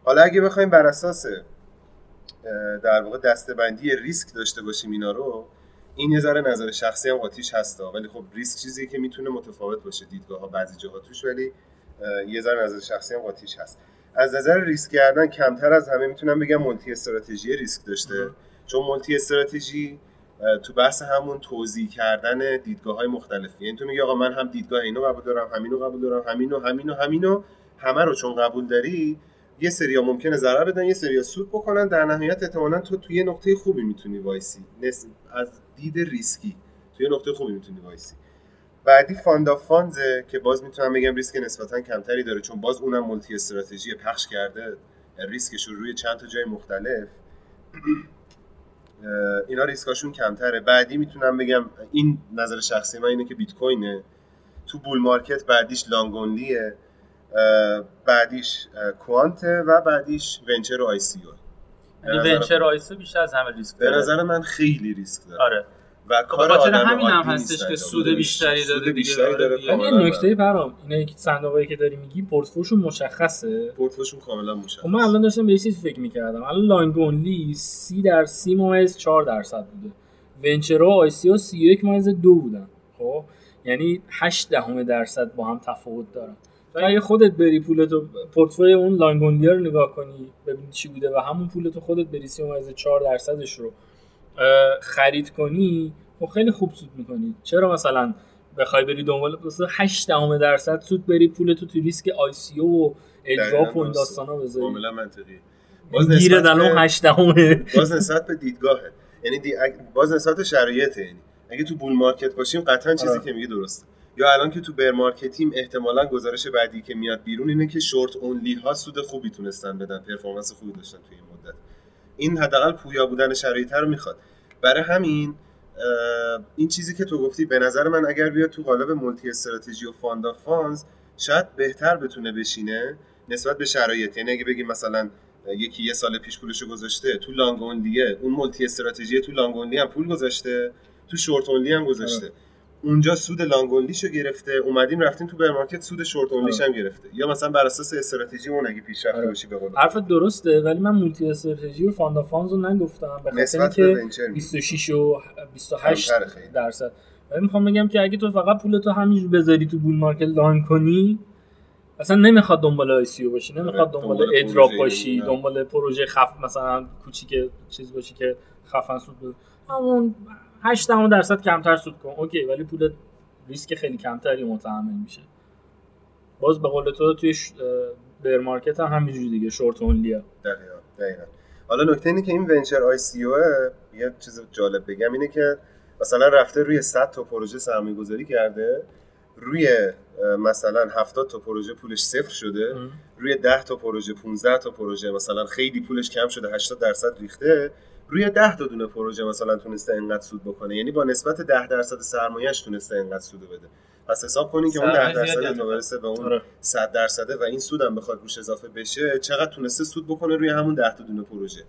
S2: حالا اگه بخوایم بر اساس در واقع دستبندی ریسک داشته باشیم اینا رو این یه ذره نظر شخصی هم قاطیش هستا ولی خب ریسک چیزی که می‌تونه متفاوت باشه دیدگاه ها بعضی جاها توش ولی یه ذره نظر شخصی هم قاطیش هست. از نظر ریسک کردن کمتر از همه می‌تونم بگم multi strategy ریسک داشته. چون multi strategy تو بحث همون توزیع کردن دیدگاه های مختلفی. یعنی تو میگی آقا من هم دیدگاه اینو قبول دارم همینو قبول دارم همینو همینو همینو همه رو چون قبول داری یه سریا ممکنه ضرر بدن یه سریا سود بکنن در نهایت احتمالاً تو توی یه نقطه خوبی می‌تونی وایسی. از دید ریسکی. توی یه نقطه خوبی می‌تونی وایسی. بعدی fund of funds ه که باز می‌تونم بگم ریسک نسبتا کمتری داره چون باز اونم multi strategy پخش کرده. ریسکش رو روی چند تا جای مختلف. *clears throat* اینا ریسکاشون کمتره. بعدی می‌تونم بگم این نظر شخصی من اینه که بیت کوینه. تو bull market بعدیش long only ه. اه، بعدیش اه، quant ه و بعدیش venture و ICO.
S3: venture ICO بیشتر از همه ریسک
S2: به
S3: داره.
S2: نظر من خیلی ریسک داره.
S3: آره.
S2: و کار
S3: خاطر
S2: آدم
S3: همین هم هستش که سود. بیشتری داره
S2: سود
S3: دیگه.
S2: بیشتری داره.
S1: یه نکته برام اینه که صندوقایی که داری میگی پورتفوشون مشخصه.
S2: پورتفوشون کاملا مشخص
S1: خب من الان داشتم به یه چیز فکر می‌کردم. الان long only 30 در 30 ممیز 4 درصد بوده. venture و ICO 31 ممیز 2 بودن. خب یعنی 8 دهم درصد با هم تفاوت دارن. تو اگه خودت بری پولتو پورتفوی اون long only رو نگاه کنی ببینی چی بوده و همون پولتو خودت بری 30 ممیز 4 درصدش رو خرید کنی خب خیلی خوب سود می‌کنی. چرا مثلا بخوای بری دنبال واسه 8 دهم درصد سود بری پولتو تو ریسک ICO و airdrop و این
S2: درسته.
S1: داستانا بذاری؟
S2: کاملا منطقی.
S1: گیر
S2: نسبت
S1: دلم
S2: به-
S1: 8 دهمه.
S2: باز نسبت به دیدگاهه. یعنی دی... باز نسبت شرایطه. یعنی اگه تو bull market باشیم قطعا چیزی
S1: آره.
S2: که میگه درسته. یا الان که تو bear market یم احتمالا گزارش بعدی که میاد بیرون اینه که short only ها سود خوبی تونستن بدن performance خوبی داشتن توی این مدت. این حداقل پویا بودن شرایط رو می‌خواد. برای همین این چیزی که تو گفتی به نظر من اگر بیاد تو قالب multi strategy و fund of funds شاید بهتر بتونه بشینه نسبت به شرایط. یعنی اگه بگیم مثلا یکی یه سال پیش پولشو گذاشته تو long on multi strategy تو long هم پول گذاشته تو short only هم گذاشته. اونجا سود long only شو گرفته اومدیم رفتیم تو bear market سود short only ش هم گرفته یا مثلا بر اساس استراتژی اون اگه پیشرفته
S1: آره.
S2: باشی به قول
S1: حرفت درسته ولی من multi strategy و fund of funds رو نگفتم به خاطر اینکه
S2: venture میگم.
S1: 26 و 28
S2: کمتره خیلی.
S1: درصد ولی می‌خوام بگم که اگه تو فقط پولتو همینجور بذاری تو bull market long کنی اصلا نمی‌خواد دنبال ICO باشی نمی‌خواد
S2: آره،
S1: دنبال
S2: دنبال airdrop
S1: باشی. دنبال پروژه خف مثلا کوچیک چیز باشی که خفن سود بده همون 8 دهم درصد کمتر سود کن. OK ولی پولت ریسک خیلی کمتری متحمل میشه. باز به قول تو توی ش... bear market هم همینجوری دیگه short only ه.
S2: دقیقا دقیقا. حالا نکته اینه که این venture ICO یه چیز جالب بگم اینه که مثلا رفته روی 100 تا پروژه سرمایه گذاری کرده روی مثلا 70 تا پروژه پولش صفر شده روی 10 تا پروژه 15 تا پروژه مثلا خیلی پولش کم شده 80 درصد ریخته روی 10 تا دونه پروژه مثلا تونسته انقدر سود بکنه. یعنی با نسبت 10 درصد سرمایه‌اش تونسته انقدر سود بده. پس حساب کنین که اون 10
S3: سرمایه
S2: درصد تا برسه به اون
S1: آره.
S2: 100 درصده و این سودم بخواد روش اضافه بشه چقدر تونسته سود بکنه روی همون 10 تا دونه پروژه.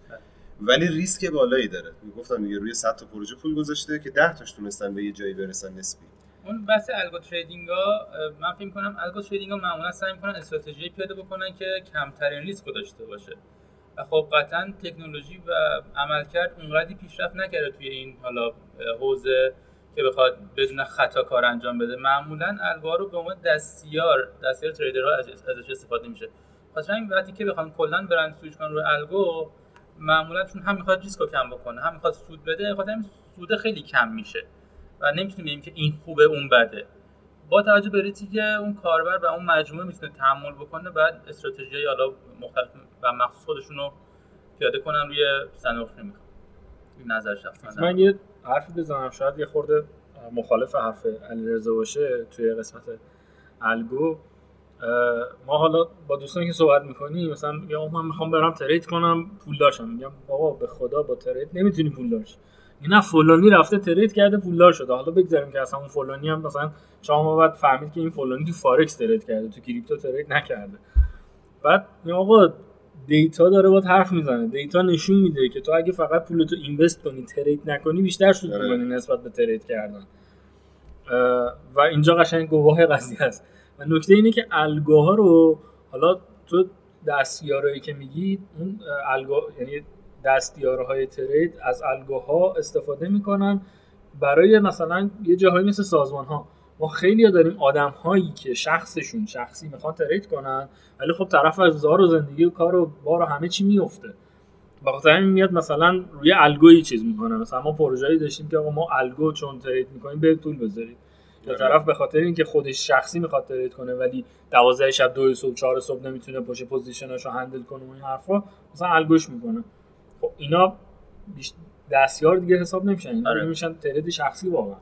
S2: ولی ریسک بالایی داره. می‌گفتم دیگه روی 100 تا پروژه پول گذاشته که 10 تاش تونستن به یه جایی برسن نسبی.
S3: اون بحث الگو تریدینگ ها من فکر کنم الگو تریدینگ ها معمولا سعی می‌کنن استراتژی پیاده بکنن که کمترین ریسک رو داشته باشه. خب قطعا تکنولوژی و عملکرد اونقدی پیشرفت نکرده توی این حالا حوزه که بخواد بدون خطا کار انجام بده. معمولا الگوها رو به عنوان دستیار دستیار تریدرها ازش استفاده میشه. خاطر این وقتی که بخوام کلا برند سویچ کنن رو الگو معمولا چون هم می‌خواد ریسک کم بکنه هم می‌خواد سود بده خاطر سود خیلی کم میشه. و نمی‌تونیم بگیم که این خوبه اون بده. با توجه به ریتی که اون کاربر و اون مجموعه می‌تونه تحمل بکنه بعد استراتژی حالا مختلف و مخصوص خودشون رو پیاده کنن روی صندوق می‌خوام این نظر شخصی.
S1: من یه حرفی بزنم. شاید یه خورده مخالف حرف علیرضا باشه توی قسمت algo. ما حالا با دوستانی که صحبت می‌کنیم مثلا یا من می‌خوام برم trade کنم پول داشتم. میگم بابا به خدا با trade نمی‌تونی پول داشت. نه فلانی رفته trade کرده پولدار شده. حالا بگذاریم که اصلا اون فلانی هم مثلا ماه بعد فهمید که این فلانی تو forex trade کرده تو crypto trade نکرده. بعد آقا data داره با حرف می‌زنه. data نشون میده که تو اگه فقط پولتو invest کنی trade نکنی بیشتر سود آره. می‌کنی نسبت به trade کردن. و اینجا قشنگ گواه قضیه است. و نکته اینه که الگوها رو حالا تو دستیارایی که میگی اون الگو یعنی دستیارهای ترید از الگوها استفاده می‌کنن. برای مثلا یه جاهایی مثل سازمان ها ما خیلی داریم آدم هایی که شخصشون شخصی می‌خوان ترید کنن ولی خب طرف از زار و زندگی و کار و بار و همه چی میفته بخاطر همین میاد مثلا روی الگوی چیز می‌کنه. مثلا ما پروژه‌ای داشتیم که آقا ما الگو چون ترید می‌کنیم به طول بذارید یا طرف به خاطر اینکه خودش شخصی می‌خواد ترید کنه ولی 12 شب دو صبح 4 صبح نمی‌تونه پشت پوزیشناشو هندل کنه و این حرفا مثلا الگوش می‌کنه. خب اینا دستیار دیگه حساب نمیشن. اینا آره. میشن ترید شخصی واقعا.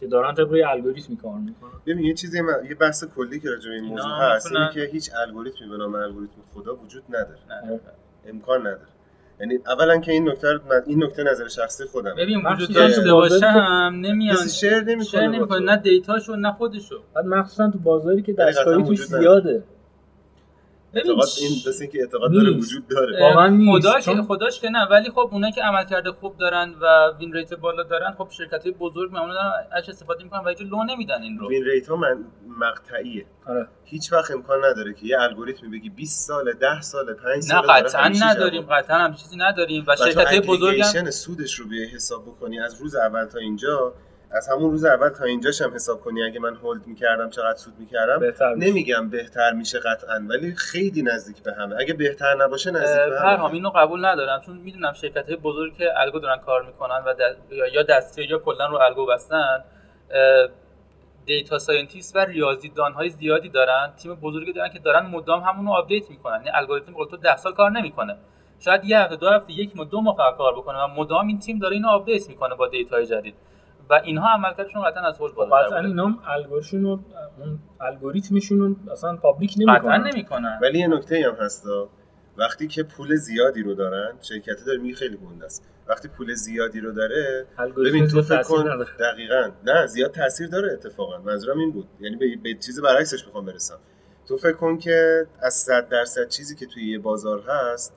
S1: که دارن طبق الگوریتمی کار می‌کنن.
S2: ببین یه چیزی من... یه بحث کلی که راجع به این موضوع هست اینه که هیچ الگوریتمی به نام الگوریتم خدا وجود نداره. نه. امکان نداره. یعنی اولا که این نکته این نکته نظر شخصی خودم
S3: ببین وجود داشته باشه هم نمیان.
S2: share نمی‌کنه
S3: نه data شو نه خودشو.
S1: بعد مخصوصا تو بازاری که دستکاری توش زیاده.
S2: اعتقاد این دست که اعتقاد داره وجود داره.
S3: واقعا خداش چون... خداش که نه ولی خب اونایی که عمل کرده خوب دارن و win rate بالا دارن خب شرکت های بزرگ معمولا ازش استفاده می‌کنن و لو نمیدن این رو.
S2: وین ریت ها من مقطعیه. آره. هیچ وقت امکان نداره که یه الگوریتمی بگی 20 سال 10 سال 5 سال
S3: نه قطعا نداریم قطعا هم چیزی نداریم و, و شرکت های بزرگ هم
S2: سودش رو به حساب بکنی از روز اول تا اینجا از همون روز اول تا اینجاش هم حساب کنی اگه من hold می‌کردم چقدر سود می‌کردم؟ نمیگم بهتر میشه قطعا ولی خیلی نزدیک به همه. اگه بهتر نباشه نزدیک به
S3: همه. اینو قبول ندارم چون می‌دونم شرکت های بزرگی که algo دارن کار می‌کنن و یا دستی یا کلا رو algo بستن data scientist و ریاضیدان های زیادی دارن تیم بزرگی دارن که دارن مدام همون رو update می‌کنن. یعنی الگوریتم تو 10 سال کار نمی‌کنه. شاید یه هفته دو هفته یک ماه دو ماه کار بکنه و مدام این تیم داره اینو update می‌کنه با data های جدید. و اینها عملکردشون قطعا از hold بالا
S1: قطعا اینا هم الگوریتمشون رو اون الگوریتمشون اصلا public نمی‌کنن.
S3: قطعا نمی‌کنن.
S2: ولی یه نکته هم هست وقتی که پول زیادی رو دارن شرکت داره می خیلی گنده است. وقتی پول زیادی رو داره ببین تو فکر کن دقیقاً. نه زیاد تاثیر داره اتفاقا. منظورم این بود. یعنی به, به چیز برعکسش می‌خوام برسم. تو فکر کن که از 100 درصد چیزی که توی یه بازار هست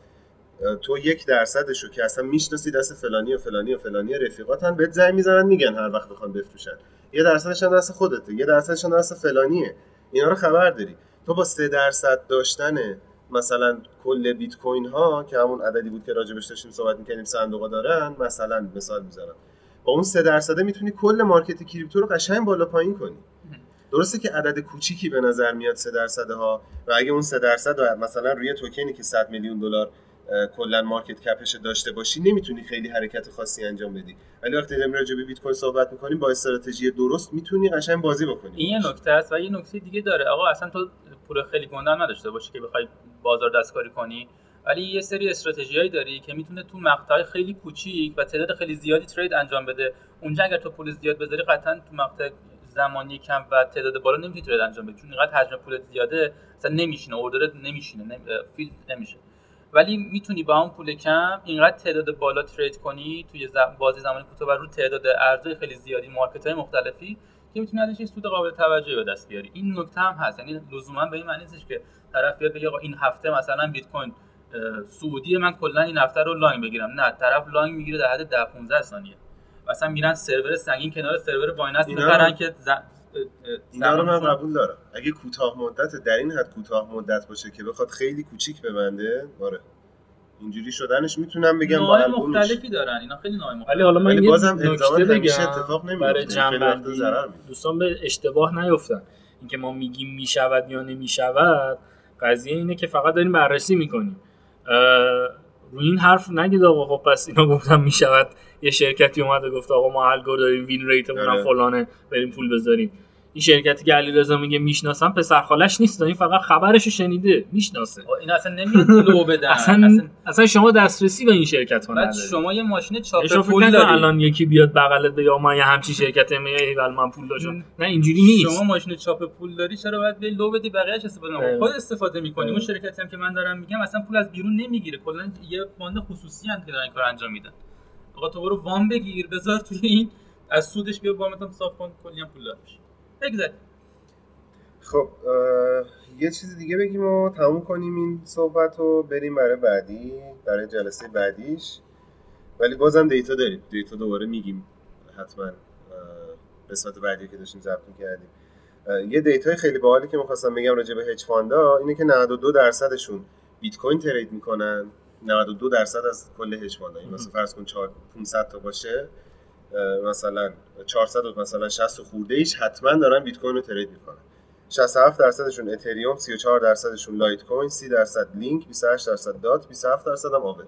S2: تو یک درصدشو که اصلا می‌شناسی دست فلانی و فلانی و فلانی رفیقاتن بهت زنگ می‌زنن میگن هر وقت بخوان بفروشن. یه درصدش دست خودته یه درصدش دست فلانیه. اینا رو خبر داری. تو با سه درصد داشتن مثلا کل بیت کوین ها که همون عددی بود که راجبش داشتیم صحبت می‌کنیم صندوقا دارن مثلا مثال می‌زنم. با اون سه درصده می‌تونی کل مارکت کریپتو رو قشنگ بالا پایین کنی. درسته که عدد کوچیکی به نظر میاد سه درصد ها و اگه اون سه درصد مثلا روی توکنی که 100 میلیون دلار کلا مارکت کپش داشته باشی نمی‌تونی خیلی حرکت خاصی انجام بدی. ولی وقتی داریم راجع به بیت کوین صحبت می‌کنیم با استراتژی درست می‌تونی قشنگ بازی بکنی.
S3: این یه نکته است و یه نکته دیگه داره. آقا اصلا تو پول خیلی گندن نداشته باشی که بخوای بازار دستکاری کنی. ولی یه سری استراتژیایی داری که می‌تونه تو مقطع خیلی کوچیک و تعداد خیلی زیادی ترید انجام بده. اونجا اگر تو پول زیاد بذاری قطعا تو مقطع زمانی کم و تعداد بالا نمی‌تونی ترید انجام بدی. چون اینقدر حجم پول زیاده اصلا نمیشینه اوردر نمیشینه نمی... نمیشه. ولی می‌تونی با اون پول کم اینقدر تعداد بالا ترید کنی توی بازی زمانی کوتاه و رو تعداد ارزهای خیلی زیادی مارکت های مختلفی که می‌تونی ازش سود قابل توجهی به دست بیاری. این نکته هم هست. یعنی لزوما به این معنی نیستش که طرف بیاد بگه این هفته مثلا بیت کوین سعودی من کلا این هفته رو لانگ بگیرم. نه طرف لانگ می‌گیره در حد 10 15 ثانیه. مثلا میرن سرور سنگین کنار سرور بایننس می‌خرن که
S2: اینا رو من قبول دارم. اگه کوتاه مدت در این حد کوتاه مدت باشه که بخواد خیلی کوچیک ببنده آره. اینجوری شدنش می‌تونم بگم با
S3: مختلفی دارن. اینا خیلی نوع
S1: ولی
S3: مختلفی
S1: حالا من
S2: بازم الزاما
S1: نکته
S2: همیشه
S1: بگم
S2: اتفاق نمیفته.
S1: برای جنبندی. دوستان به اشتباه نیفتن. اینکه ما میگیم می‌شود یا نمی‌شود قضیه اینه که فقط داریم بررسی می‌کنیم. روی این حرف نگید آقا. خب پس اینا گفتم می‌شود. یه شرکتی اومده گفت آقا ما الگور داریم win rate مون
S2: آره.
S1: فلانه بریم پول بذاریم. این شرکتی که علیرضا میگه می‌شناسم پسر خالش نیست این فقط خبرش رو شنیده می‌شناسه.
S3: اینا اصلا نمیاد لو بدن.
S1: اصلا
S3: اصلا
S1: اصلا شما دسترسی به این شرکت ها
S3: بعد
S1: ندارید.
S3: شما یه ماشین چاپ پول
S1: نکن
S3: دارید
S1: الان یکی بیاد بغلت بگه من یه همچین شرکت میگه ول من پول داشتم. نه اینجوری نیست.
S3: شما ماشین چاپ پول داری چرا باید به لو بدی بقیه‌اش استفاده خود استفاده می‌کنی. اون شرکتی هم که من دارم میگم اصلا پول از بیرون نمی‌گیره. کلا یه fund خصوصی هم که دارن این کار انجام میدن. آقا تو برو وام بگیر بذار توی این از سودش بیا وامت هم صاف کن کلی هم پول دار بشه بگذاریم.
S2: خب یه چیز دیگه بگیم و تموم کنیم این صحبت رو بریم برای بعدی برای جلسه بعدیش. ولی بازم data داریم. data دوباره میگیم. حتما قسمت بعدی که داشتیم ضبط می‌کردیم. یه data ی خیلی باحالی که می‌خواستم بگم راجع به hedge fund ا اینه که 92 درصدشون بیت کوین trade می‌کنن. 92 درصد از کل hedge fund ا این مثلا فرض کن 4 500 تا باشه. مثلا 400 و مثلا 60 و خورده ایش حتما دارن بیت کوین رو trade می‌کنن. 67 درصدشون اتریوم 34 درصدشون لایت کوین 30 درصد لینک 28 درصد Dot 27 درصد هم آوه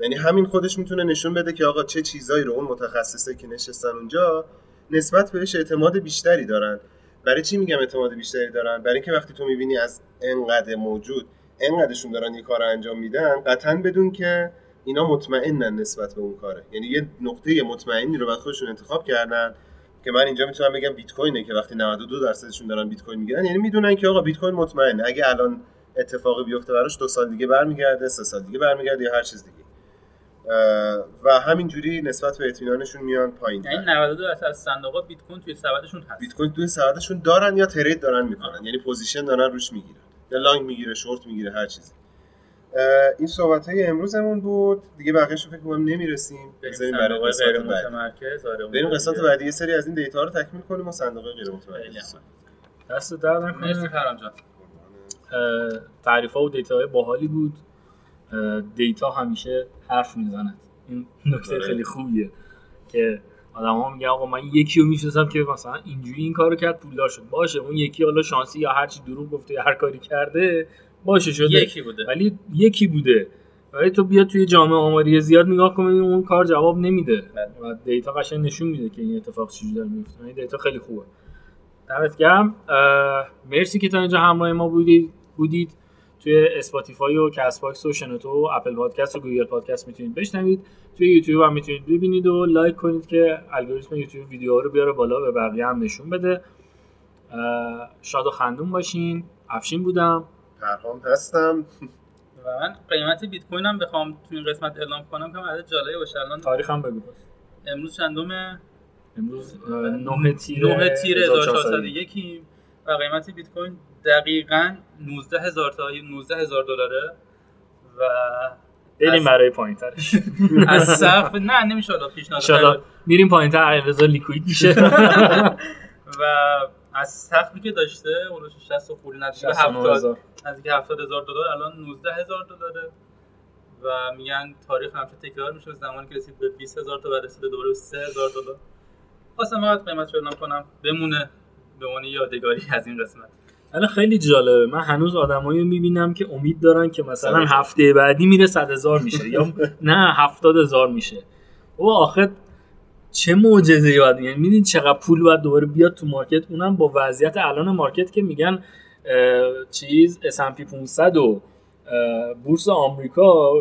S2: یعنی همین خودش می‌تونه نشون بده که آقا چه چیزایی رو اون متخصصه که نشستن اونجا نسبت بهش اعتماد بیشتری دارن. برای چی میگم اعتماد بیشتری دارن؟ برای اینکه وقتی تو می‌بینی از انقدر موجود انقدرشون دارن یه کار انجام میدن قطعا بدون که اینا مطمئنن نسبت به اون کاره. یعنی یه نقطه مطمئنی رو بعد خودشون انتخاب کردن که من اینجا می‌تونم بگم بیت کوینه که وقتی 92 درصدشون دارن بیت کوین می‌گیرن یعنی می‌دونن که آقا بیت کوین مطمئنه. اگه الان اتفاقی بیفته براش دو سال دیگه برمیگرده سه سال دیگه برمیگرده یا هر چیز دیگه. و همینجوری نسبت به اطمینانشون میان پایین.
S3: یعنی 92 درصد از صندوقات بیت کوین توی سبدشون هست.
S2: بیت کوین توی سبدشون دارن یا trade دارن می‌کنن؟ یعنی position دارن روش می‌گیرن. یا long می‌گیره شورت می‌گیره هر چیزی. این صحبت های امروزمون بود. دیگه بقیه‌شو فکر کنم نمی‌رسیم.
S3: بریم
S2: بذاریم برای قسمت
S3: متمرکز آره
S2: بریم قسمت. بعدی. یه سری از این data رو تکمیل کنیم و صندوق غیر
S3: خیلی
S2: متمرکز.
S1: دست درد
S3: مرسی
S1: نکنه
S3: پرهام جان.
S1: تعریف ها و data های باحالی بود. data همیشه حرف می‌زند. این نکته
S2: آره.
S1: خیلی خوبیه که آدم ها میگن آقا من یکی رو می‌شناسم که مثلا اینجوری این کارو کرد پولدار شد. باشه اون یکی حالا شانسی یا هرچی دروغ گفته یا هر کاری کرده باشه شده.
S3: یکی بوده.
S1: ولی یکی بوده. ولی تو بیا توی جامعه آماری زیاد نگاه کن ببین اون کار جواب نمیده.
S3: بله.
S1: و دیتا قشنگ نشون میده که این اتفاق چجوری داره میفته. این دیتا خیلی خوبه. دمت گرم. مرسی که تا اینجا همراه ما بودید بودید. توی Spotify و Castbox و شنوتو و Apple Podcast و Google Podcast می‌تونید بشنوید. توی یوتیوب هم می‌تونید ببینید و like کنید که الگوریتم یوتیوب ویدیوها رو بیاره بالا به بقیه هم نشون بده. شاد و خندون باشین. افشین بودم.
S2: پرهام هستم. *laughs*
S3: و من قیمت بیت کوین هم بخوام تو این قسمت اعلام کنم که عدد جالبی باشه. الان
S1: تاریخ هم بگو.
S3: امروز چندم
S1: امروز اه، نه تیر
S3: 9 تیر
S1: 1401.
S3: 1401 و قیمت بیت کوین دقیقاً 19000 تا 19000 دلاره. و
S1: بریم
S3: از-
S1: برای پایین ترش *laughs*
S3: از *laughs* سقف نه نمیشه حالا پیشنهاد
S1: میریم پایین تر لیکوید میشه.
S3: و از سقفی که داشته اولش 60 خوری نزدیک به 70
S1: 79000
S3: نزدیک 70000 دلار. الان 19000 دلاره. و میگن تاریخ همیشه تکرار میشه زمانی که رسید به 20000 تا بعد رسید به دوباره به 3000 دلار. خواستم فقط قیمتش رو کنم. بمونه. به عنوان یادگاری از این قسمت.
S1: الان خیلی جالبه. من هنوز آدمایی رو می‌بینم که امید دارن که مثلا
S2: هزار.
S1: هفته بعدی میره صد هزار میشه. یا *laughs* نه هفتاد هزار میشه. و آخه چه معجزه باید یعنی میدین چقدر پول باید دوباره بیاد تو مارکت؟ اونم با وضعیت الان مارکت که میگن چیز S&P 500 و بورس آمریکا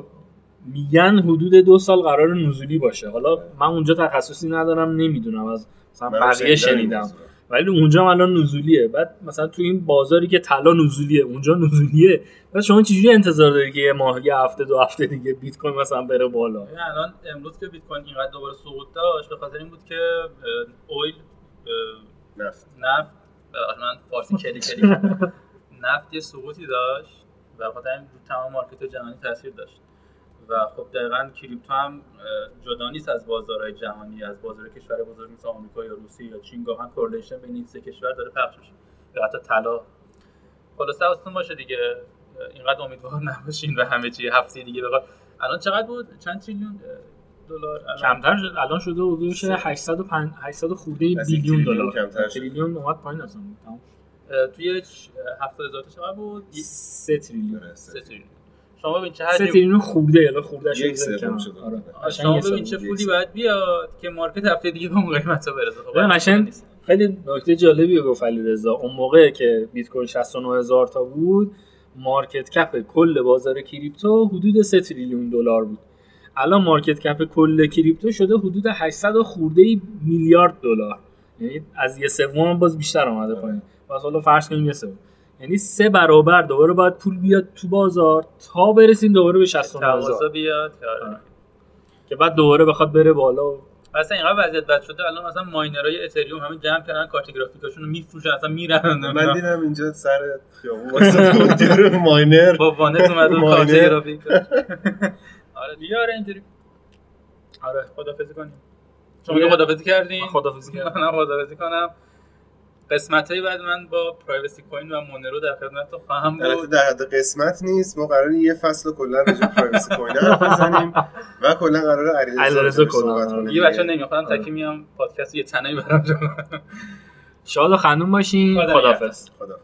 S1: میگن حدود دو سال قرار نزولی باشه. حالا من اونجا تخصصی ندارم نمی‌دونم از مثلا بقیه
S2: شنیدم.
S1: ولی اونجا هم الان نزولیه. بعد مثلا تو این بازاری که طلا نزولیه اونجا نزولیه. بعد شما چجوری انتظار داری که یه ماه یه هفته دو هفته دیگه بیت کوین مثلا بره بالا؟
S3: ببین الان امروز که بیت کوین اینقدر دوباره سقوط داشت به خاطر این بود که اویل
S2: نفت.
S3: نفت من فارسی کلی کلی. *laughs* نفت یه سقوطی داشت و خاطر این تمام مارکت جهانی تاثیر داشت. و خب دقیقا کریپتو هم جدا نیست از بازارهای جهانی از بازار کشور بزرگ مثل آمریکا یا روسیه یا چین گاهاً correlation بین این سه کشور داره پخش میشه یا حتی طلا خلاصه حواستون باشه دیگه اینقدر امیدوار نباشین و همه چی هفته دیگه بخواد الان چقدر بود چند تریلیون دلار الان؟
S1: کمتر شد الان شده حدود
S3: سه.
S1: 805 800 خورده
S2: از billion
S1: دلار. تریلیون اومد پایین اصلا تمام.
S3: اه، توی 70 هزار تا چقدر بود یه-
S1: 3 تریلیون
S2: آره،
S3: سه تریلیون شما ببین چه
S1: 3
S3: حجمی
S1: تریلیون خورده یالا خورده
S2: یک سوم شده.
S1: آره قشنگ
S3: شما ببین. چه پولی. باید بیاد که market هفته دیگه به اون قیمت ها برسه خب
S1: قشنگ. خیلی نکته جالبی رو گفت علیرضا اون موقع که بیت کوین 69 هزار تا بود market cap کل بازار crypto حدود 3 تریلیون دلار بود الان market cap کل crypto شده حدود 800 و خورده میلیارد دلار یعنی از یه سوم باز بیشتر اومده پایین پس حالا فرض کنیم یه سوم یعنی سه برابر دوباره باید پول بیاد تو بازار تا برسیم دوباره به 69
S3: تقاضا
S1: هزار.
S3: بیاد که آره.
S1: آره. که بعد دوباره بخواد بره بالا. و
S3: اصلا اینقدر وضعیت بد شده الان مثلا ماینرهای اتریوم همین جمع کردن کارت گرافیکاشون رو میفروشن اصلا میرن.
S2: من دیدم اینجا سر خیابون واسه ماینر.
S3: با وانت اومد اون *laughs* کارت. گرافیک *laughs* آره دیگه آره اینجوری. آره خدافظی کنیم. شما خدافظی کردین؟
S1: من خداحافظی کردم. *laughs*
S3: من خدافظی کنم. قسمت های بعد من با پرایوسی کوین و مونرو در خدمت خواهم
S2: البته
S3: بود.
S2: در حد قسمت نیست. ما قرار یه فصل کلا راجع پرایوسی کوین حرف بزنیم و کلا قرار
S1: علیرضا.
S2: صحبت کنیم
S3: دیگه بچه‌ها نمی‌خوام تکی میام پادکست یه تنهایی برام
S1: شاد و خندون باشین.
S3: خدا
S1: خداحافظ.
S2: خدا